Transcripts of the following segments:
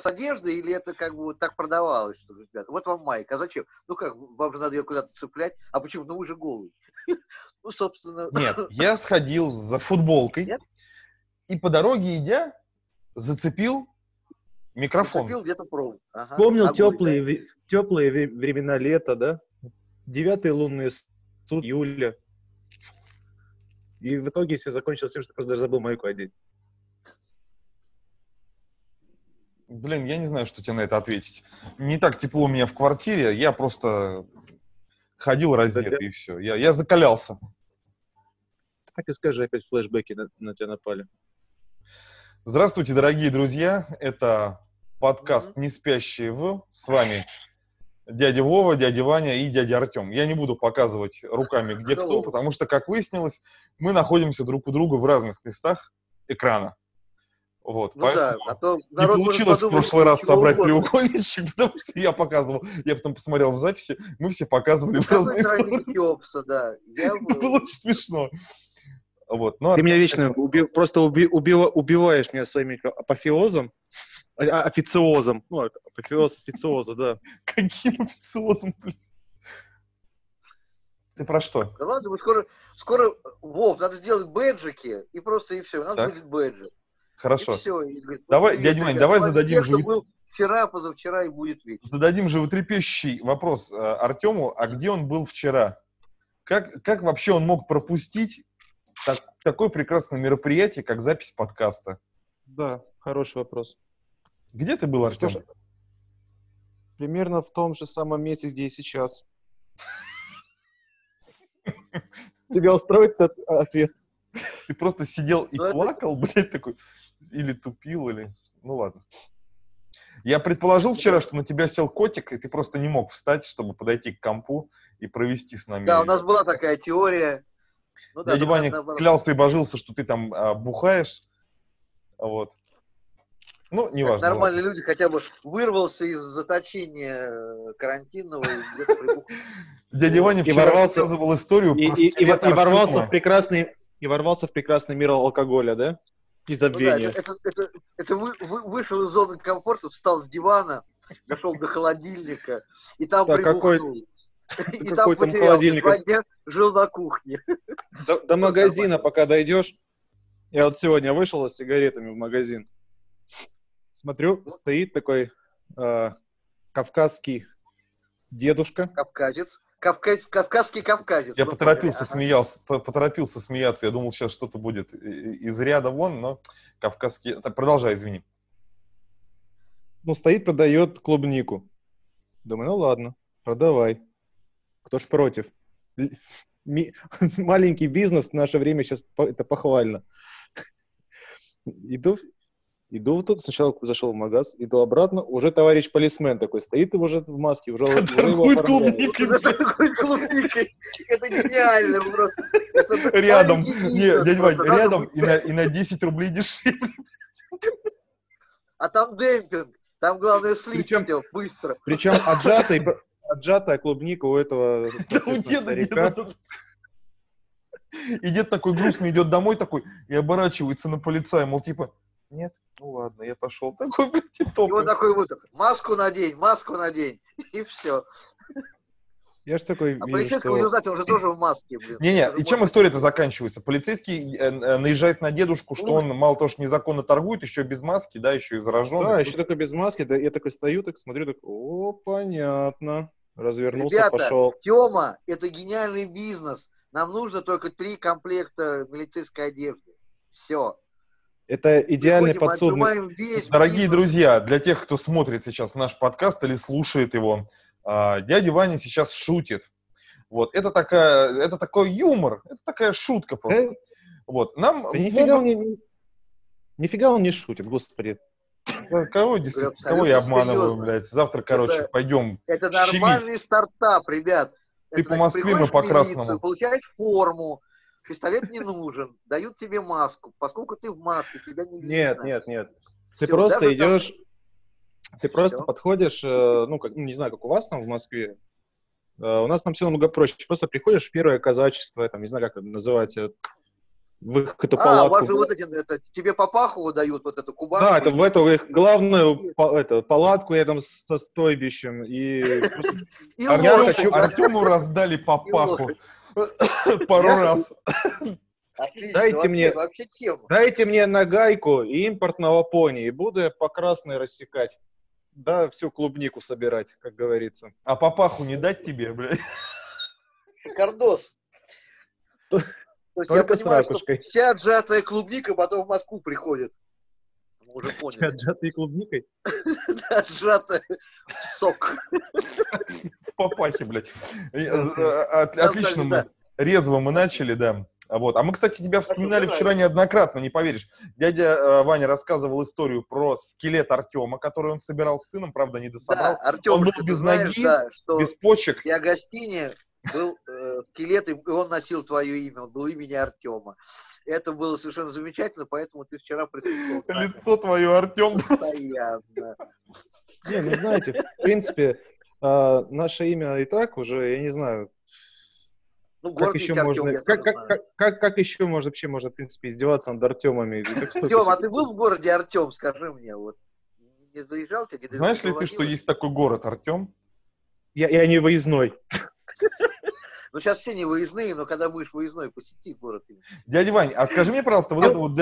с одеждой или это как бы вот так продавалось, что, ребята, вот вам майка, а зачем? Ну как, вам же надо ее куда-то цеплять, а почему? Ну вы же голый. Ну, собственно... Нет, я сходил за футболкой Нет? и по дороге идя зацепил микрофон. Зацепил где-то провод. Ага, Вспомнил огонь, теплые, теплые времена лета, да? Девятые лунные сутки июля. И в итоге все закончилось тем, что просто даже забыл майку одеть. Блин, я не знаю, что тебе на это ответить. Не так тепло у меня в квартире, я просто ходил раздетый и все. Я, я закалялся. Так и скажи, опять флешбеки на, на тебя напали. Здравствуйте, дорогие друзья. Это подкаст «Не спящие в». С вами дядя Вова, дядя Ваня и дядя Артем. Я не буду показывать руками, где кто, потому что, как выяснилось, мы находимся друг у друга в разных местах экрана. Вот. Ну да, а то не получилось в подумать, прошлый раз собрать угодно. треугольничек, потому что я показывал, я потом посмотрел в записи, мы все показывали Ну, в разные стороны. Кеопса, да. Я Это был. было очень смешно. Вот. Ну, Ты а- меня вечно уби- просто уби- убива- убиваешь меня своими апофеозом, а- а- официозом. Ну, апофеоз, официоза, да. Каким официозом, блин. Ты про что? Да ладно, мы скоро, скоро, Вов, надо сделать бэджики, и просто и все, у нас Так. будет бэджи. Хорошо. И все. И, говорит, Давай, привет, дядя Вань, давай зададим живо- был вчера, позавчера и будет вечер. Зададим животрепещущий вопрос э, Артему, а где он был вчера? Как, как вообще он мог пропустить так- такое прекрасное мероприятие, как запись подкаста? Да, хороший вопрос. Где ты был, Что Артем? ж, примерно в том же самом месте, где и сейчас. Тебя устроит этот ответ? Ты просто сидел и Ну, плакал, блядь, такой, или тупил, или... Ну ладно. Я предположил вчера, что на тебя сел котик, и ты просто не мог встать, чтобы подойти к компу и провести с нами. Да, у нас была такая теория. Ну да, Дядя Ваня наоборот. клялся и божился, что ты там а, бухаешь. Вот. Ну, Как неважно. нормальные люди хотя бы вырвался из заточения э, карантинного и где-то прибух. ладно. Дядя Ваня И вчера ворвался- рассказывал историю И, и- ворвался в прекрасный и ворвался в прекрасный мир алкоголя, да? И Ну да, это, это, это- это вы- вы- вышел из зоны комфорта, встал с дивана, дошел до холодильника, и там Так, какой-. И какой там потерялся. Два дня жил на кухне. До, до магазина, пока дойдешь. Я вот сегодня вышел с сигаретами в магазин. Смотрю, стоит такой э, кавказский дедушка. Кавказец. Кавказ, кавказский кавказец. Я поторопился, говоря. смеялся, по- поторопился смеяться. Я думал, сейчас что-то будет из ряда вон, но кавказский... Так, продолжай, извини. Ну, стоит, продает клубнику. Думаю, ну ладно, продавай. Кто ж против? Ми- Маленький бизнес в наше время сейчас это похвально. Иду, иду тут, сначала зашел в магаз, иду обратно, уже товарищ полисмен такой стоит, и уже в маске, уже, уже его клубникой, клубникой. Это гениально просто. Рядом. маленький Не, бизнес дядя Вань, просто. Надо рядом и на, и на 10 рублей дешевле. А там демпинг. Там главное слить быстро. Причем отжатый, отжатая клубника у этого Да у соответственно, деда, старика. деда. И дед такой грустный идет домой такой и оборачивается на полицая, мол, типа, нет, ну ладно, я пошел. Такой, блядь, и И он топает. такой вот, маску надень, маску надень. И все. Я ж такой А вижу, полицейского не что... узнать, он же тоже в маске, блин. Не-не, и чем история-то заканчивается? Полицейский э, э, наезжает на дедушку, что он мало того, что незаконно торгует, еще без маски, да, еще и зараженный. Да, еще такой без маски, да, я такой стою, так смотрю, так, о, понятно. Развернулся, Ребята, пошел. Тема, это гениальный бизнес. Нам нужно только три комплекта милицейской одежды. Все. Это идеальный подсудный. весь Дорогие бизнес. друзья, для тех, кто смотрит сейчас наш подкаст или слушает его, а, дядя Ваня сейчас шутит. Вот, это такая, это такой юмор, это такая шутка просто. Э, Вот, нам да нифига он не... Нифига он не шутит, господи. Да, Кого, кого я обманываю, серьезно. блядь? Завтра, короче, Это- пойдем. Это нормальный стартап, ребят. Ты Это по Москве, мы по Красному. милицию, Получаешь форму, пистолет не нужен, дают тебе маску. Поскольку ты в маске, тебя не видно. Нет, нет, нет. Ты Всё, просто даже там- идешь, ты просто Всё. подходишь, э, ну, как, ну, не знаю, как у вас там в Москве. Э, У нас там все намного проще. Просто приходишь в первое казачество, там, не знаю, как это называть, э, в их эту А, у вас палатку. же вот эти, это, тебе папаху дают, вот эту кубанку. Да, это в эту их главную па- это, палатку рядом со стойбищем. И просто И А лошадь, хочу-? Артему раздали по паху пару Я- раз. Отлично, Дайте вообще- мне- Вообще тема. дайте мне нагайку и импортного пони, и буду я по красной рассекать. Да, всю клубнику собирать, как говорится. А по паху не дать тебе, блядь? Кардос. То- только с понимаю, ракушкой. Вся отжатая клубника потом в Москву приходит. Мы уже поняли. Отжатой клубникой. Да, Отжатая сок. В папахе, блядь. Да, Да, Отлично да, мы. Резво мы начали, да. А Вот. А мы, кстати, тебя вспоминали вчера неоднократно, не поверишь. Дядя э, Ваня рассказывал историю про скелет Артема, который он собирал с сыном, правда, не Да, дособрал. Артем, Он был без знаешь, ноги, да, что Без почек. в Ягостине был э, скелет, и он носил твое имя, он был имени Артема. Это было совершенно замечательно, поэтому ты вчера присутствовал Лицо твое, Артем. постоянно. Не, ну знаете, в принципе, а, наше имя и так уже, я не знаю, Ну, как город еще ведь Артем, можно, как, как, как, как, как еще можно вообще можно, в принципе, издеваться над Артемами? Тём, а ты был в городе Артем, скажи мне, вот. Не заезжал тебе? Знаешь ли ты, что есть такой город, Артем? Я, я не выездной. Ну, сейчас все не выездные, но когда будешь выездной, посети город. Дядя Вань, а скажи мне, пожалуйста, вот эта вот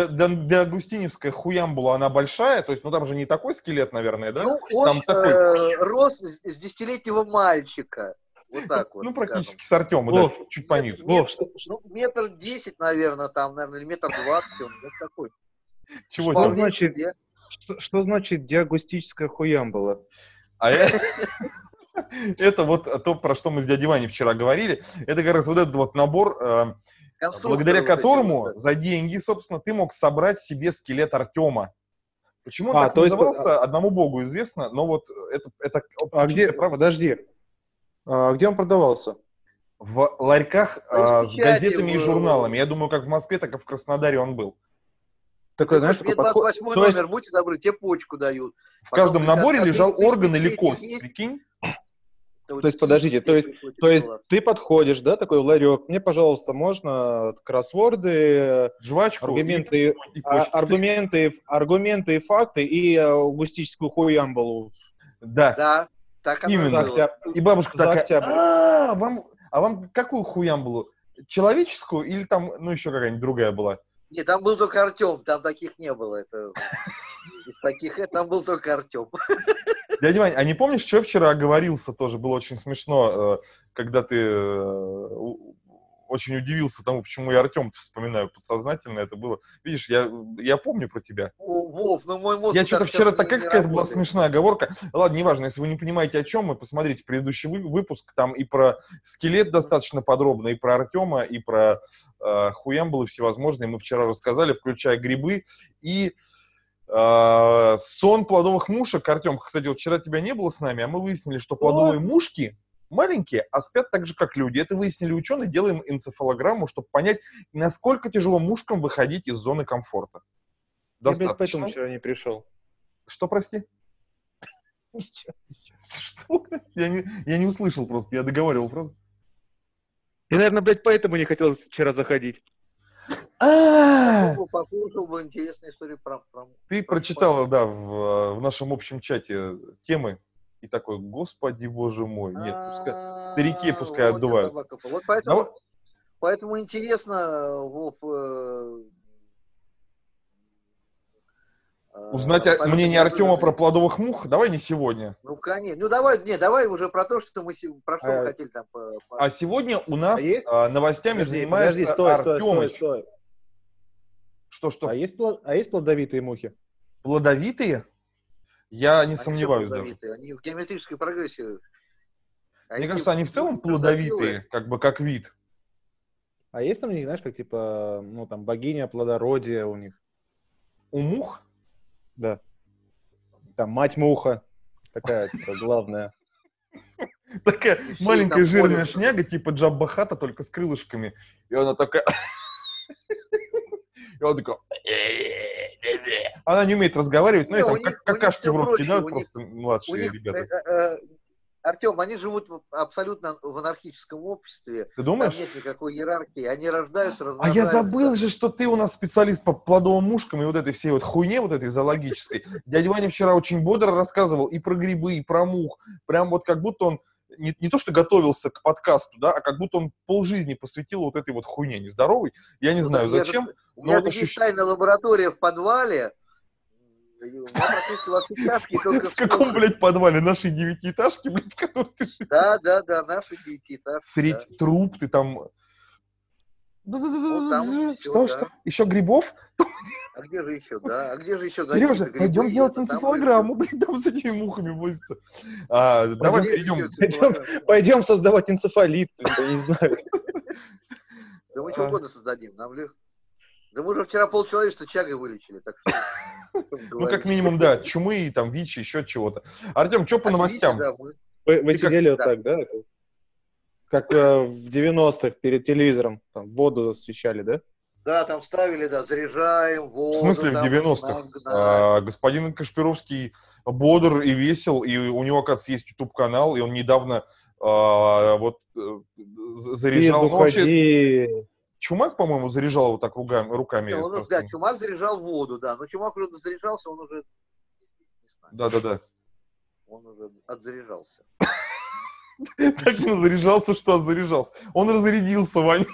Деагустиневская хуямбула, она большая? То есть, ну там же не такой скелет, наверное, да? Ну, Там он такой, э, рос с десятилетнего мальчика. Вот так вот. ну, практически с Артема, да, чуть пониже. Нет, Вов, что, Ну, метр десять, наверное, там, наверное, или метр двадцать он, вот такой. Чего Что значит- что, что значит диагустическая хуямбала? А я- это вот то, про что мы с дядей Ваней вчера говорили. Это как раз вот этот вот набор, э, благодаря которому за деньги, собственно, ты мог собрать себе скелет Артема. Почему он А, так то есть- назывался, одному богу известно, но вот это, это А где, правда. подожди, а где он продавался? В ларьках а, с газетами и в- журналами. Я думаю, как в Москве, так и в Краснодаре он был. Такой, знаешь, такой подход. 28 То есть- номер, будьте добры, тебе почку дают. В Потом каждом наборе а лежал орган или кость. есть? Прикинь? То есть, подождите, то есть- То есть ты подходишь, да, такой в ларек, мне, пожалуйста, можно кроссворды, Жвачку аргументы, и а- аргументы, аргументы и факты и э, густическую хуямбалу. Да. Да, так оно Именно. было. И бабушка За такая, октябрь. а, вам, а вам какую хуямбулу? Человеческую или там, ну, еще какая-нибудь другая была? Нет, там был только Артем, там таких не было. Это... Из таких, э, там был только Артем. Дядя Вань, а не помнишь, что вчера оговорился тоже? Было очень смешно, э, когда ты э, очень удивился тому, почему я Артем вспоминаю подсознательно. Это было... Видишь, я, я помню про тебя. О, Вов, ну мой мозг... Я что-то вчера такая какая-то была смешная оговорка. Ладно, неважно, если вы не понимаете, о чем мы, посмотрите предыдущий вы- выпуск. Там и про скелет достаточно подробно, и про Артема, и про э, хуямбулы всевозможные. Мы вчера рассказали, включая грибы и э, сон плодовых мушек. Артем, кстати, вот вчера тебя не было с нами, а мы выяснили, что плодовые мушки маленькие, а спят так же, как люди. Это выяснили ученые. Делаем энцефалограмму, чтобы понять, насколько тяжело мушкам выходить из зоны комфорта. Я, блядь, Достаточно. поэтому вчера не пришел. Что, прости? Что? Я не, я не услышал просто, я договаривал просто. Я, наверное, блядь, поэтому не хотел вчера заходить. А, Послушал, бы интересную историю про... Ты прочитала, да, в, в нашем общем чате темы и такой, господи, боже мой, нет, пускай, старики пускай А, вот отдуваются. Вот поэтому, интересно, Вов, э, э, Узнать абсолютно мнение Артема про плодовых мух, давай не сегодня. Ну, конечно. Ну, давай, не, давай уже про то, что мы, про что А- мы хотели там. по- по- А сегодня у нас А есть? а, новостями Подожди, занимается подожди, стой, стой, Артемыч. стой, стой. Что, что, А есть, плод- а есть плодовитые мухи? плодовитые? Я не Они сомневаюсь даже. плодовитые, Они в геометрической прогрессии. Мне кажется, они в целом плодовитые, как бы как вид. А есть там у них, знаешь, как типа, ну там богиня плодородия у них? У мух Да. Там мать муха. Такая типа, главная. Такая маленькая жирная шняга, типа Джабба Хата, только с крылышками. И она такая... И он такой... Она не умеет разговаривать, ну и там как- какашки в рот кидают просто младшие ребята. э, э, Артем, они живут абсолютно в анархическом обществе. Ты Там думаешь? нет никакой иерархии. Они рождаются, А я размножаются. забыл же, что ты у нас специалист по плодовым мушкам и вот этой всей вот хуйне, вот этой зоологической. Дядя Ваня вчера очень бодро рассказывал и про грибы, и про мух. Прям вот как будто он не, не то, что готовился к подкасту, да, а как будто он полжизни посвятил вот этой вот хуйне нездоровой. Я не Ну, знаю, же- зачем. У меня есть ощущ- тайная лаборатория в подвале. В каком, блядь, подвале нашей девятиэтажки, блядь, в которой ты живешь? Да, да, да, наши девятиэтажки. Средь да. труп, ты там... Что, что? Еще грибов? А где же еще, да? А где же еще Сережа, пойдем делать энцефалограмму, блин, там с этими мухами возится. Давай перейдем. Пойдем. создавать энцефалит, не знаю. Да мы А. угодно создадим, нам легко. Да мы же вчера полчеловечества чагой вылечили, так что... Ну, как минимум, да, чумы, там, ВИЧ, еще чего-то. Артем, что по новостям? Вы, сидели вот так, да? Как э, в 90-х перед телевизором, там, воду освещали, да? Да, там ставили, да, заряжаем В воду. смысле, в там 90-х? нам гнать. А, господин Кашпировский бодр и весел, и у него, оказывается, есть YouTube-канал, и он недавно а, вот э, заряжал... Пизду Ну, вообще. Чумак, по-моему, заряжал вот так руками. руками Не, он, просто. да, Чумак заряжал воду, да. Но Чумак уже заряжался, он уже... Да-да-да. Он уже отзаряжался. Так он заряжался, что он заряжался. Он разрядился, Вань.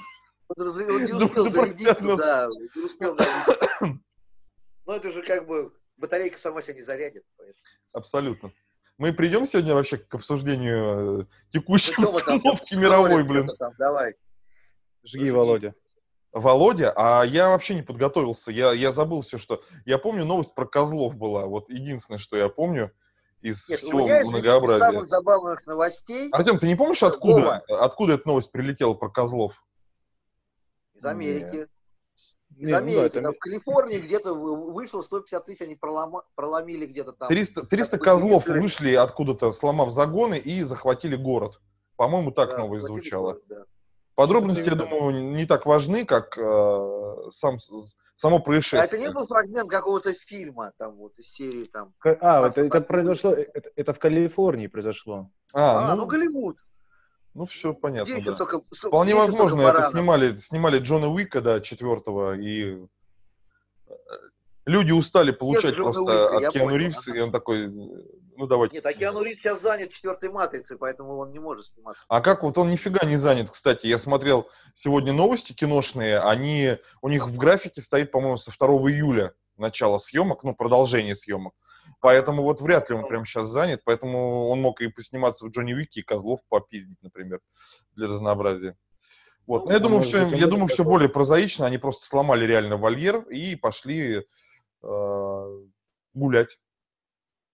Он, не Да- успел да зарядиться, нас. да. Не успел зарядиться. Но это же как бы... Батарейка сама себя не зарядит. поэтому. Абсолютно. Мы придем сегодня вообще к обсуждению э, текущей Ну, там обстановки мировой, блин. там, Давай. Жги, Володя. Володя, а я вообще не подготовился. Я, я забыл все, что... Я помню, новость про козлов была. Вот единственное, что я помню из Нет, у всего меня из многообразия. самых забавных новостей Артем, ты не помнишь, откуда, откуда эта новость прилетела про козлов? из Америки. Из Не, ну да, Америки. это- в Калифорнии где-то вы- вышло 150 тысяч, они пролома- проломили где-то там. 300, 300 Как козлов бы, вышли откуда-то, сломав загоны, и захватили город. По-моему, так Да, новость звучала. город, да. Подробности, я думаю, не так важны, как э, сам, само А это происшествие. не был фрагмент какого-то фильма, там вот из серии там. А, это, это произошло, это, это в Калифорнии произошло. А, А, ну, ну Голливуд. ну все понятно, еще да. только, Вполне возможно, только это снимали, снимали Джона Уика, да, четвертого, и люди устали получать Джона просто Уика, от Киану понял, Ривз, ага. и он такой, ну давайте. Нет, а Киану Ривз сейчас занят четвертой матрицей, поэтому он не может сниматься. А как вот он нифига не занят, кстати. Я смотрел сегодня новости киношные, они, у них в графике стоит, по-моему, со 2 июля начало съемок, ну, продолжение съемок. Поэтому вот вряд ли он прямо сейчас занят, поэтому он мог и посниматься в Джонни Уике, и Козлов попиздить, например, для разнообразия. Вот. Ну, я думаю, все, я думаю, все более прозаично. Они просто сломали реально вольер и пошли э, гулять.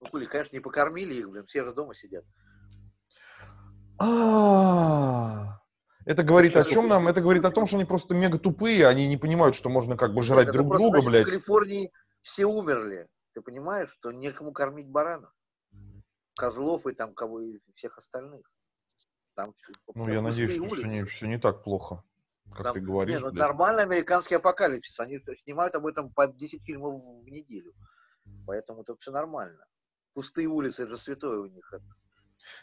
Ну, хули, конечно, не покормили их, блин, все же дома сидят. А, Это говорит о чем нам? Это говорит о том, что они просто мега тупые, они не понимают, что можно как бы жрать Нет, друг друга, блядь. В Калифорнии все умерли. Ты понимаешь, что некому кормить баранов. Козлов и там кого и всех остальных. Там, Ну, я надеюсь, что все не, все не так плохо, как Там- ты говоришь. Не, ну, нормальный американский апокалипсис. Они снимают об этом по 10 фильмов в неделю. Поэтому это все нормально. Пустые улицы, это же святое у них.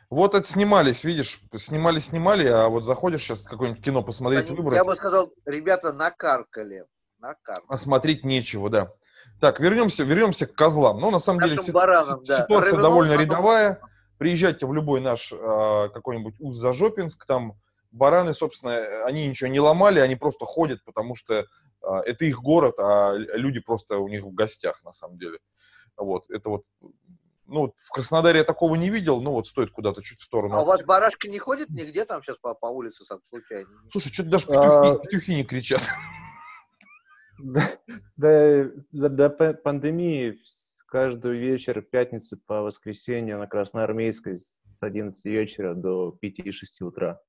Вот это снимались, видишь, снимали, снимали, а вот заходишь сейчас какое-нибудь кино посмотреть, Они- выбрать, я бы сказал, ребята накаркали. Накаркали. а смотреть нечего, да. Так, вернемся, вернемся к козлам. Ну, на самом деле, Нашим си- баранам, да. ситуация Ревелон, довольно оно- рядовая. Приезжайте в любой наш а, какой-нибудь уз-Зажопинск, там бараны, собственно, они ничего не ломали, они просто ходят, потому что а, это их город, а люди просто у них в гостях, на самом деле. Вот, это вот, ну, вот в Краснодаре я такого не видел, ну, вот стоит куда-то чуть в сторону. А у вас барашка не ходит нигде там сейчас по, по улице сам случайно? Слушай, что-то даже А, петухи, петухи не кричат. Да, да, за- до па- пандемии каждый вечер, пятницы по воскресенье на Красноармейской с 11 вечера до 5-6 утра.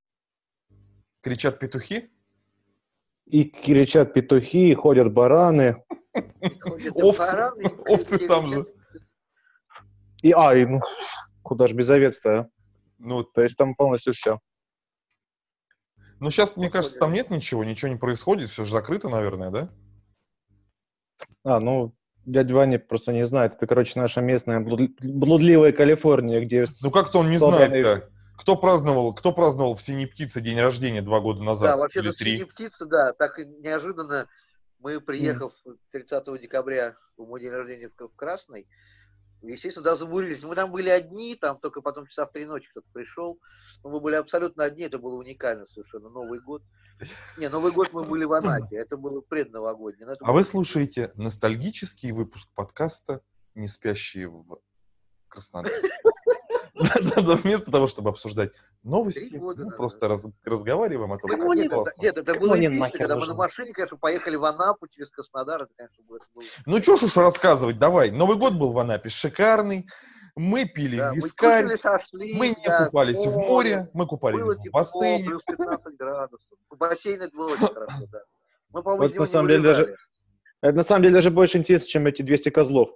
Кричат петухи? И кричат петухи, и ходят бараны. Ходят Овцы, бараны, овцы там же. И, а, и, ну, куда ж без овец-то, а? Ну, То есть там полностью все. ну, сейчас, мне кажется, там нет ничего, ничего не происходит, все же закрыто, наверное, да? А, ну, дядя Ваня просто не знает. Это, короче, наша местная блуд- блудливая Калифорния, где... Ну как-то он не знает, да. Кто праздновал, кто праздновал в Синей Птице день рождения два года назад? Да, вообще-то или в? «Синей птице», да, так неожиданно мы, приехав 30 декабря в мой день рождения в, в Красный, естественно, да, забурились. Мы там были одни, там только потом часа в три ночи кто-то пришел. Но мы были абсолютно одни, это было уникально совершенно. Новый год. Не, Новый год мы были в Анапе, это было предновогоднее. но это А было- вы слушаете ностальгический выпуск подкаста «Не спящие в Краснодаре». Вместо того, чтобы обсуждать новости, года мы назад. просто раз- разговариваем о том, Нет, как нет, это, классно. нет, это было Ну, когда мы на машине, конечно, поехали в Анапу через Краснодар, это, конечно, было, Ну, что ж уж рассказывать, давай. Новый год был в Анапе шикарный. Мы пили Да, мы вискарь, кушали шашлык, мы не да, купались в море, мы купались Было в тепло, бассейне. плюс 15 градусов. В бассейне это было очень хорошо, да. Мы, по-моему, Вот на самом деле даже-. Это на самом деле даже больше интересно, чем эти 200 козлов.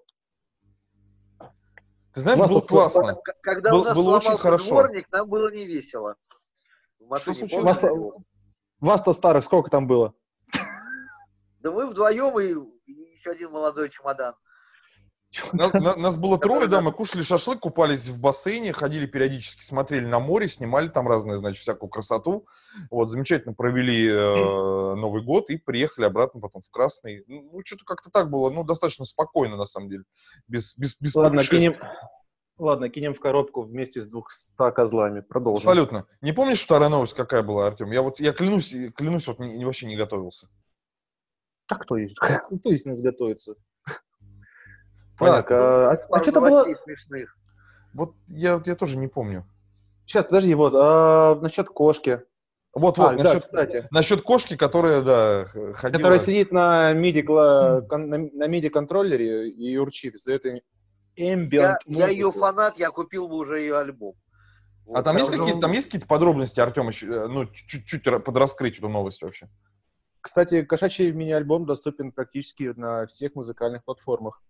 Ты знаешь, было тут классно. Когда Был- у нас было очень хорошо. дворник, нам было не весело. Помните Вас-? Вас-то старых сколько там было? Да мы вдвоем и еще один молодой чемодан. Нас, на- нас было трое, да, мы кушали шашлык, купались в бассейне, ходили периодически, смотрели на море, снимали там разные, значит, всякую красоту. Вот, замечательно провели э, Новый год и приехали обратно потом в Красный. Ну, что-то как-то так было, ну, достаточно спокойно, на самом деле, без, без, без Ладно, кинем... Ладно, кинем в коробку вместе с 200 козлами. Продолжим. Абсолютно. Не помнишь вторая новость, какая была, Артем? Я вот, я клянусь, клянусь, вот не- вообще не готовился. А кто есть? Кто из нас готовится? Понятно. Так, а, а- а Пару что-то было... смешных. Вот я, я тоже не помню. Сейчас, подожди, вот, а, насчет кошки. Вот, А, вот, да, насчет, кстати. насчет кошки, которая, да, ходила... Которая сидит на MIDI, кон- на, MIDI контроллере и урчит, издает ambient Я, я ее фанат, я купил бы уже ее альбом. А Вот, там я есть какие-то, там есть какие-то подробности, Артем, еще, э, ну, чуть-чуть ра- подраскрыть эту новость вообще? Кстати, кошачий мини-альбом доступен практически на всех музыкальных платформах.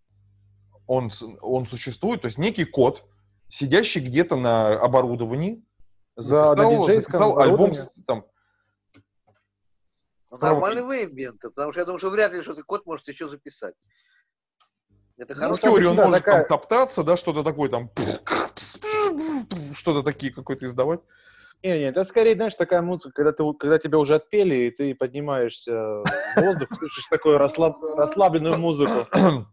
Он, он существует, то есть некий кот, сидящий где-то на оборудовании, Да, записал, на записал альбом там, Ну, нормальный веймбент, потому что я думаю, что вряд ли что-то кот может еще записать. Это ну, в хорошо. теории он может такая- там топтаться, да, что-то такое там, что-то такие какое-то издавать. Не, не, это скорее, знаешь, такая музыка, когда, ты, когда тебя уже отпели, и ты поднимаешься в воздух, слышишь такую расслаб- расслабленную музыку.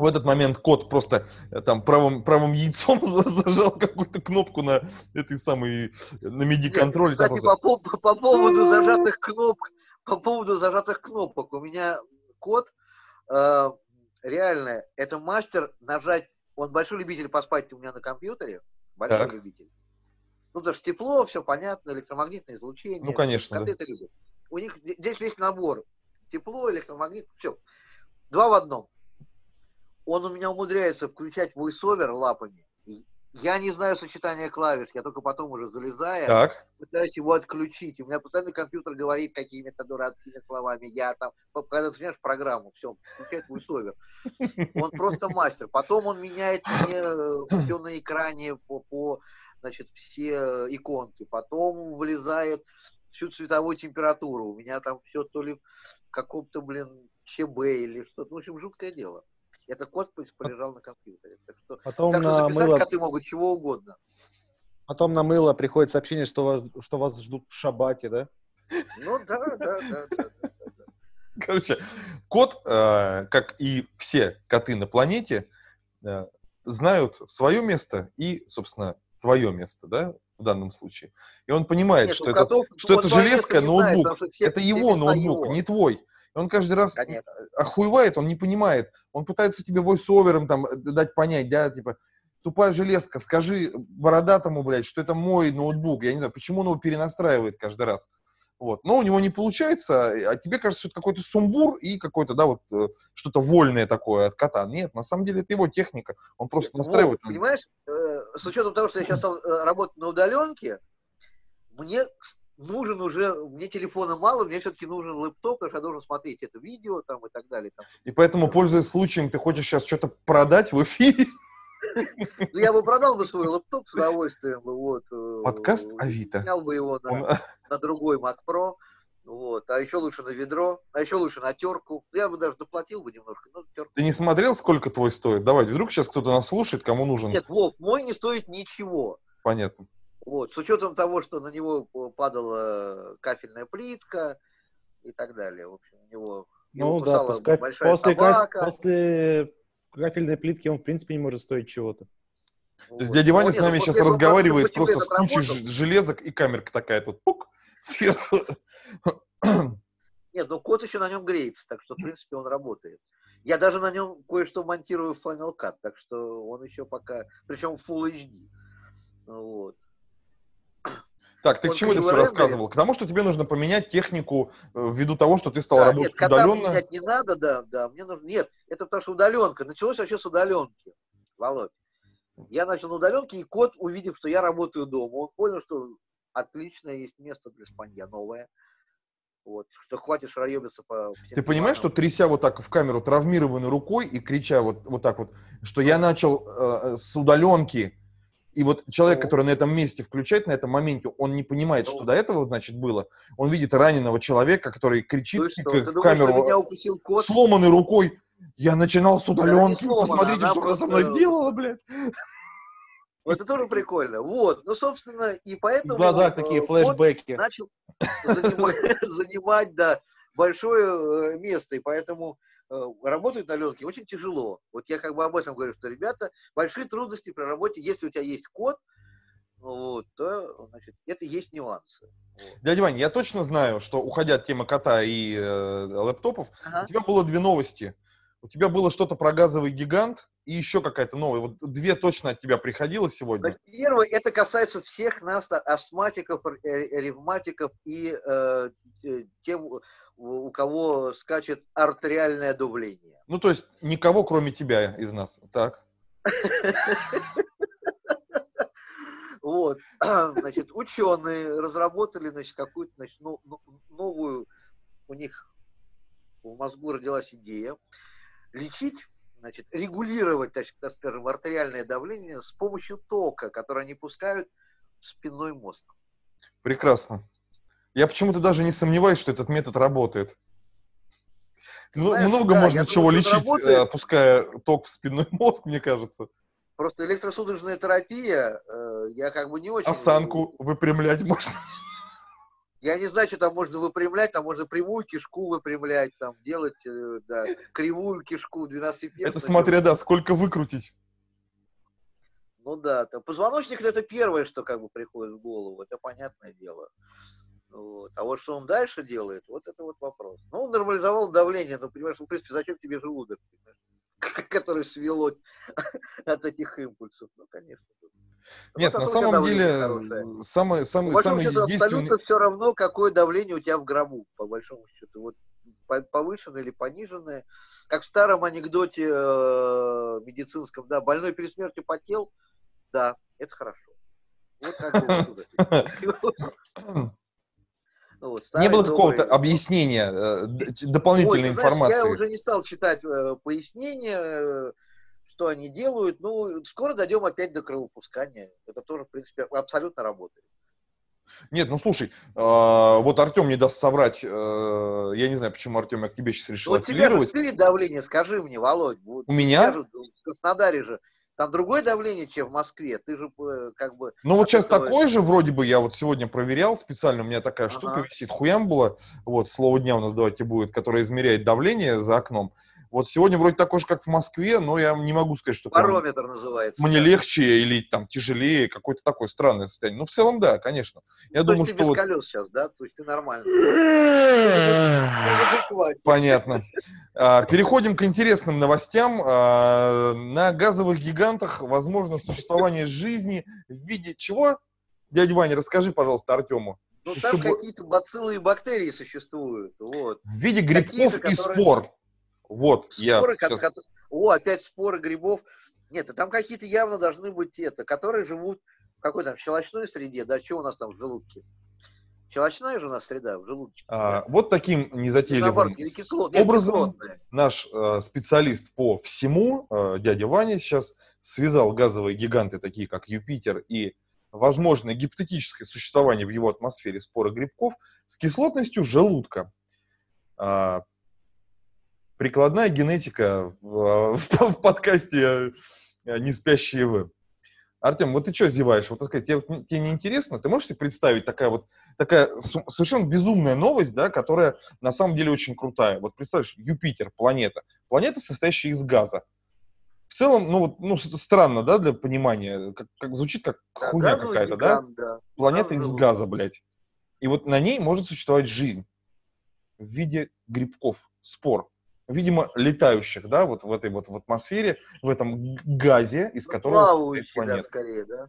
В этот момент кот просто э, там правым, правым яйцом за- зажал какую-то кнопку на этой самой, на там Кстати, по, по- по поводу зажатых кнопок, по поводу зажатых кнопок, у меня кот э, реально, это мастер нажать, он большой любитель поспать у меня на компьютере, большой Так. любитель. Ну, потому что тепло, все понятно, электромагнитное излучение. Ну, конечно, Коты да. это любят. У них здесь весь набор. Тепло, электромагнит, все. Два в одном. Он у меня умудряется включать voiceover лапами. Я не знаю сочетания клавиш, я только потом уже залезая, Так, пытаюсь его отключить. У меня постоянно компьютер говорит какими-то дурацкими словами. Я там, когда ты начинаешь программу, все, включает voiceover. Он просто мастер. Потом он меняет мне все на экране по, по значит, все э, иконки. Потом вылезает всю цветовую температуру. У меня там все то ли в каком-то, блин, ЧБ или что-то. В общем, жуткое дело. Это код полежал на компьютере. Так что, Потом так что на записать мыло, коты могут чего угодно. потом на мыло приходит сообщение, что вас, что вас ждут в шабате, да? Ну да, да, да, да. да. короче, кот, э, как и все коты на планете, э, знают свое место и, собственно, твое место, да, в данном случае. И он понимает, Нет, что, это, котов что это железка, знает, ноутбук. потому что все- это все его ноутбук, его. не твой. И он каждый раз Конечно. охуевает, он не понимает. Он пытается тебе войсовером там э, дать понять, да, типа, тупая железка, скажи бородатому, блядь, что это мой ноутбук. Я не знаю, почему он его перенастраивает каждый раз. Вот. Но у него не получается, а тебе кажется, что это какой-то сумбур и какой-то, да, вот э, что-то вольное такое от кота. Нет, на самом деле это его техника. Он просто настраивает. понимаешь, э, с учетом того, что я сейчас стал э, работать на удаленке, мне нужен уже, мне телефона мало, мне все-таки нужен лэптоп, потому что я должен смотреть это видео там и так далее. Там. И поэтому, пользуясь случаем, ты хочешь сейчас что-то продать в эфире. Ну, я бы продал бы свой лэптоп с удовольствием. Вот, э, Подкаст Авито. Снял бы его на, Он- на другой Mac Pro. Вот. А еще лучше на ведро, а еще лучше на терку. Я бы даже доплатил бы немножко, но терку. Ты не смотрел, сколько твой стоит? Давай, вдруг сейчас кто-то нас слушает, кому нужен. Нет, Вов, мой не стоит ничего. Понятно. Вот. С учетом того, что на него падала кафельная плитка и так далее. В общем, у него его Ну да, кусала после, большая после, ка- собака. после кафельной плитки он, в принципе, не может стоить чего-то. То есть Вот. дядя Ваня Ну, с нет, нами ну, сейчас разговаривает просто с кучей железок и камерка такая тут пук, сверху. Нет, ну код еще на нем греется, так что, в принципе, он работает. Я даже на нем кое-что монтирую в Final Cut, так что он еще пока, причем в Full HD. Вот. Так, ты к чему это все рассказывал? К тому, что тебе нужно поменять технику э, ввиду того, что ты стал Да, работать нет, удаленно. менять не надо, да, да, мне нужно, нет, это потому что удаленка, началось вообще с удаленки, Володь. Я начал на удаленке, и кот, увидев, что я работаю дома, он понял, что отличное есть место для спанья, новое, вот, что хватит шароебиться по всем Ты понимаешь, что тряся вот так в камеру травмированной рукой и крича вот, вот так вот, что я начал э, с удаленки, и вот человек, Ну. который на этом месте включает, на этом моменте, он не понимает, Ну. что до этого, значит, было. Он видит раненого человека, который кричит Ну и что, ты в думаешь, камеру меня укусил кот? сломанной рукой. Я начинал с удаленки. сломана, Посмотрите, она что она со мной сделала, блядь. Вот Это тоже прикольно. Вот, ну, собственно, и В поэтому... глазах э, такие кот флешбеки. начал занимать, занимать, да, большое э, место, и поэтому э, работать на ленке очень тяжело. Вот я как бы об этом говорю, что, ребята, большие трудности при работе, если у тебя есть код, вот, то, значит, это есть нюансы. Вот. Дядя Вань, я точно знаю, что уходя от темы кота и э, лэптопов, у Ага. тебя было две новости. У тебя было что-то про газовый гигант и еще какая-то новая. Вот две точно от тебя приходило сегодня. Первое, это касается всех нас, а- астматиков, э, э, ревматиков и э, э, тем, у- у кого скачет артериальное давление. Ну, то есть никого, кроме тебя из нас. Так. Вот, значит, ученые разработали, значит, какую-то, значит, ну- ну- новую, у них в мозгу родилась идея лечить, значит, регулировать, так, скажем, артериальное давление с помощью тока, который они пускают в спинной мозг. Прекрасно. Я почему-то даже не сомневаюсь, что этот метод работает. Ну, знаешь, много да, можно чего думаю, лечить, работает. э, пуская ток в спинной мозг, мне кажется. Просто электросудорожная терапия, э, я как бы не очень... Осанку выпрямлять можно. Я не знаю, что там можно выпрямлять, там можно прямую кишку выпрямлять, там делать, э, да, кривую кишку, 12 Это смотря, да, сколько выкрутить. Ну да, там, позвоночник это первое, что как бы приходит в голову, это понятное дело. Вот. А вот что он дальше делает, вот это вот вопрос. Ну, он нормализовал давление, ну, понимаешь, ну, в принципе, зачем тебе желудок, понимаешь, который свело от этих импульсов? Ну, конечно. Нет, на самом деле, самый, самый, самый счету, абсолютно все равно, какое давление у тебя в гробу, по большому счету. Вот по- повышенное или пониженное. Как в старом анекдоте э, медицинском, да, больной перед смертью потел, да, это хорошо. Вот как вот Не было какого-то объяснения, э, Ой, дополнительной знаешь, информации. Я уже не стал читать э, пояснения, э, что они делают. Ну, скоро дойдем опять до кровопускания. Это тоже, в принципе, абсолютно работает. Нет, ну слушай, э, вот Артем не даст соврать. э, я не знаю, почему Артем я к тебе сейчас решил же апеллировать. стырит давление, скажи мне, Володь. Вот У меня? же в Краснодаре же. Там другое давление, чем в Москве. Ты же э, как бы... Ну вот от сейчас такое же вроде бы, я вот сегодня проверял специально, у меня такая штука Ага. висит, хуям была, вот, слово дня у нас давайте будет, которая измеряет давление за окном. Вот сегодня вроде такой же, как в Москве, но я не могу сказать, что прям Барометр называется. мне да. легче или там тяжелее, какое-то такое странное состояние. Ну, в целом, да, конечно. Я То думаю, есть ты что без вот... колес сейчас, да? То есть ты нормально. Понятно. А, Переходим к интересным новостям. А, На газовых гигантах возможно существование жизни в виде чего? Дядя Ваня, расскажи, пожалуйста, Артему. Ну, там Чтобы- какие-то бациллы и бактерии существуют. Вот. В виде грибков и которые- спор. Вот, я Споры, щас- ко- О, опять споры грибов. Нет, а там какие-то явно должны быть это, которые живут в какой там щелочной среде, да, что у нас там в желудке? Щелочная же у нас среда в желудке. А, Вот таким незатейливым кислот- образом кислотная. наш э, специалист по всему, э, дядя Ваня, сейчас связал газовые гиганты, такие как Юпитер и возможное гипотетическое существование в его атмосфере спора грибков с кислотностью желудка. А, прикладная генетика в, в, в подкасте э, «Не спящие вы». Артем, вот ты что зеваешь? Вот, сказать, тебе, тебе не интересно? Ты можешь себе представить такая вот, такая совершенно безумная новость, да, которая на самом деле очень крутая. Вот представляешь, Юпитер, планета. Планета, состоящая из газа. В целом, ну вот, ну, странно, да, для понимания. Как, как звучит как хуйня какая-то, да? да? Планета из газа, блядь. И вот на ней может существовать жизнь в виде грибков, спор видимо, летающих, да, вот в этой вот в атмосфере, в этом газе, из ну, которого плавающий, планета. Да, скорее, да?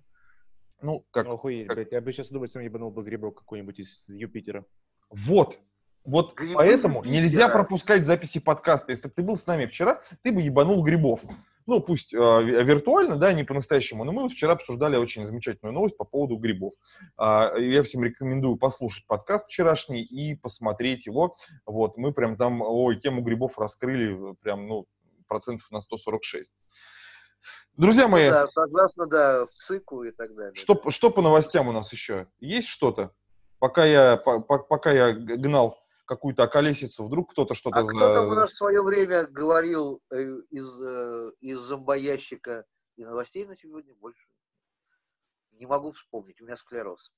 Ну, как... Ну, охуеть, как... блядь, я бы сейчас с удовольствием ебанул бы грибок какой-нибудь из Юпитера. Вот, вот Грибы поэтому Юпитера. нельзя пропускать записи подкаста. Если бы ты был с нами вчера, ты бы ебанул грибов ну, пусть э, виртуально, да, не по-настоящему, но мы вот вчера обсуждали очень замечательную новость по поводу грибов. Э, я всем рекомендую послушать подкаст вчерашний и посмотреть его. Вот, мы прям там, ой, тему грибов раскрыли прям, ну, процентов на 146. Друзья мои... Да, согласно, да, в ЦИКу и так далее. Что, что по новостям у нас еще? Есть что-то? Пока я, по, пока я гнал какую-то околесицу, вдруг кто-то что-то... А кто там у нас в свое время говорил э, из, э, из зомбоящика и новостей на сегодня больше? Не могу вспомнить, у меня склероз.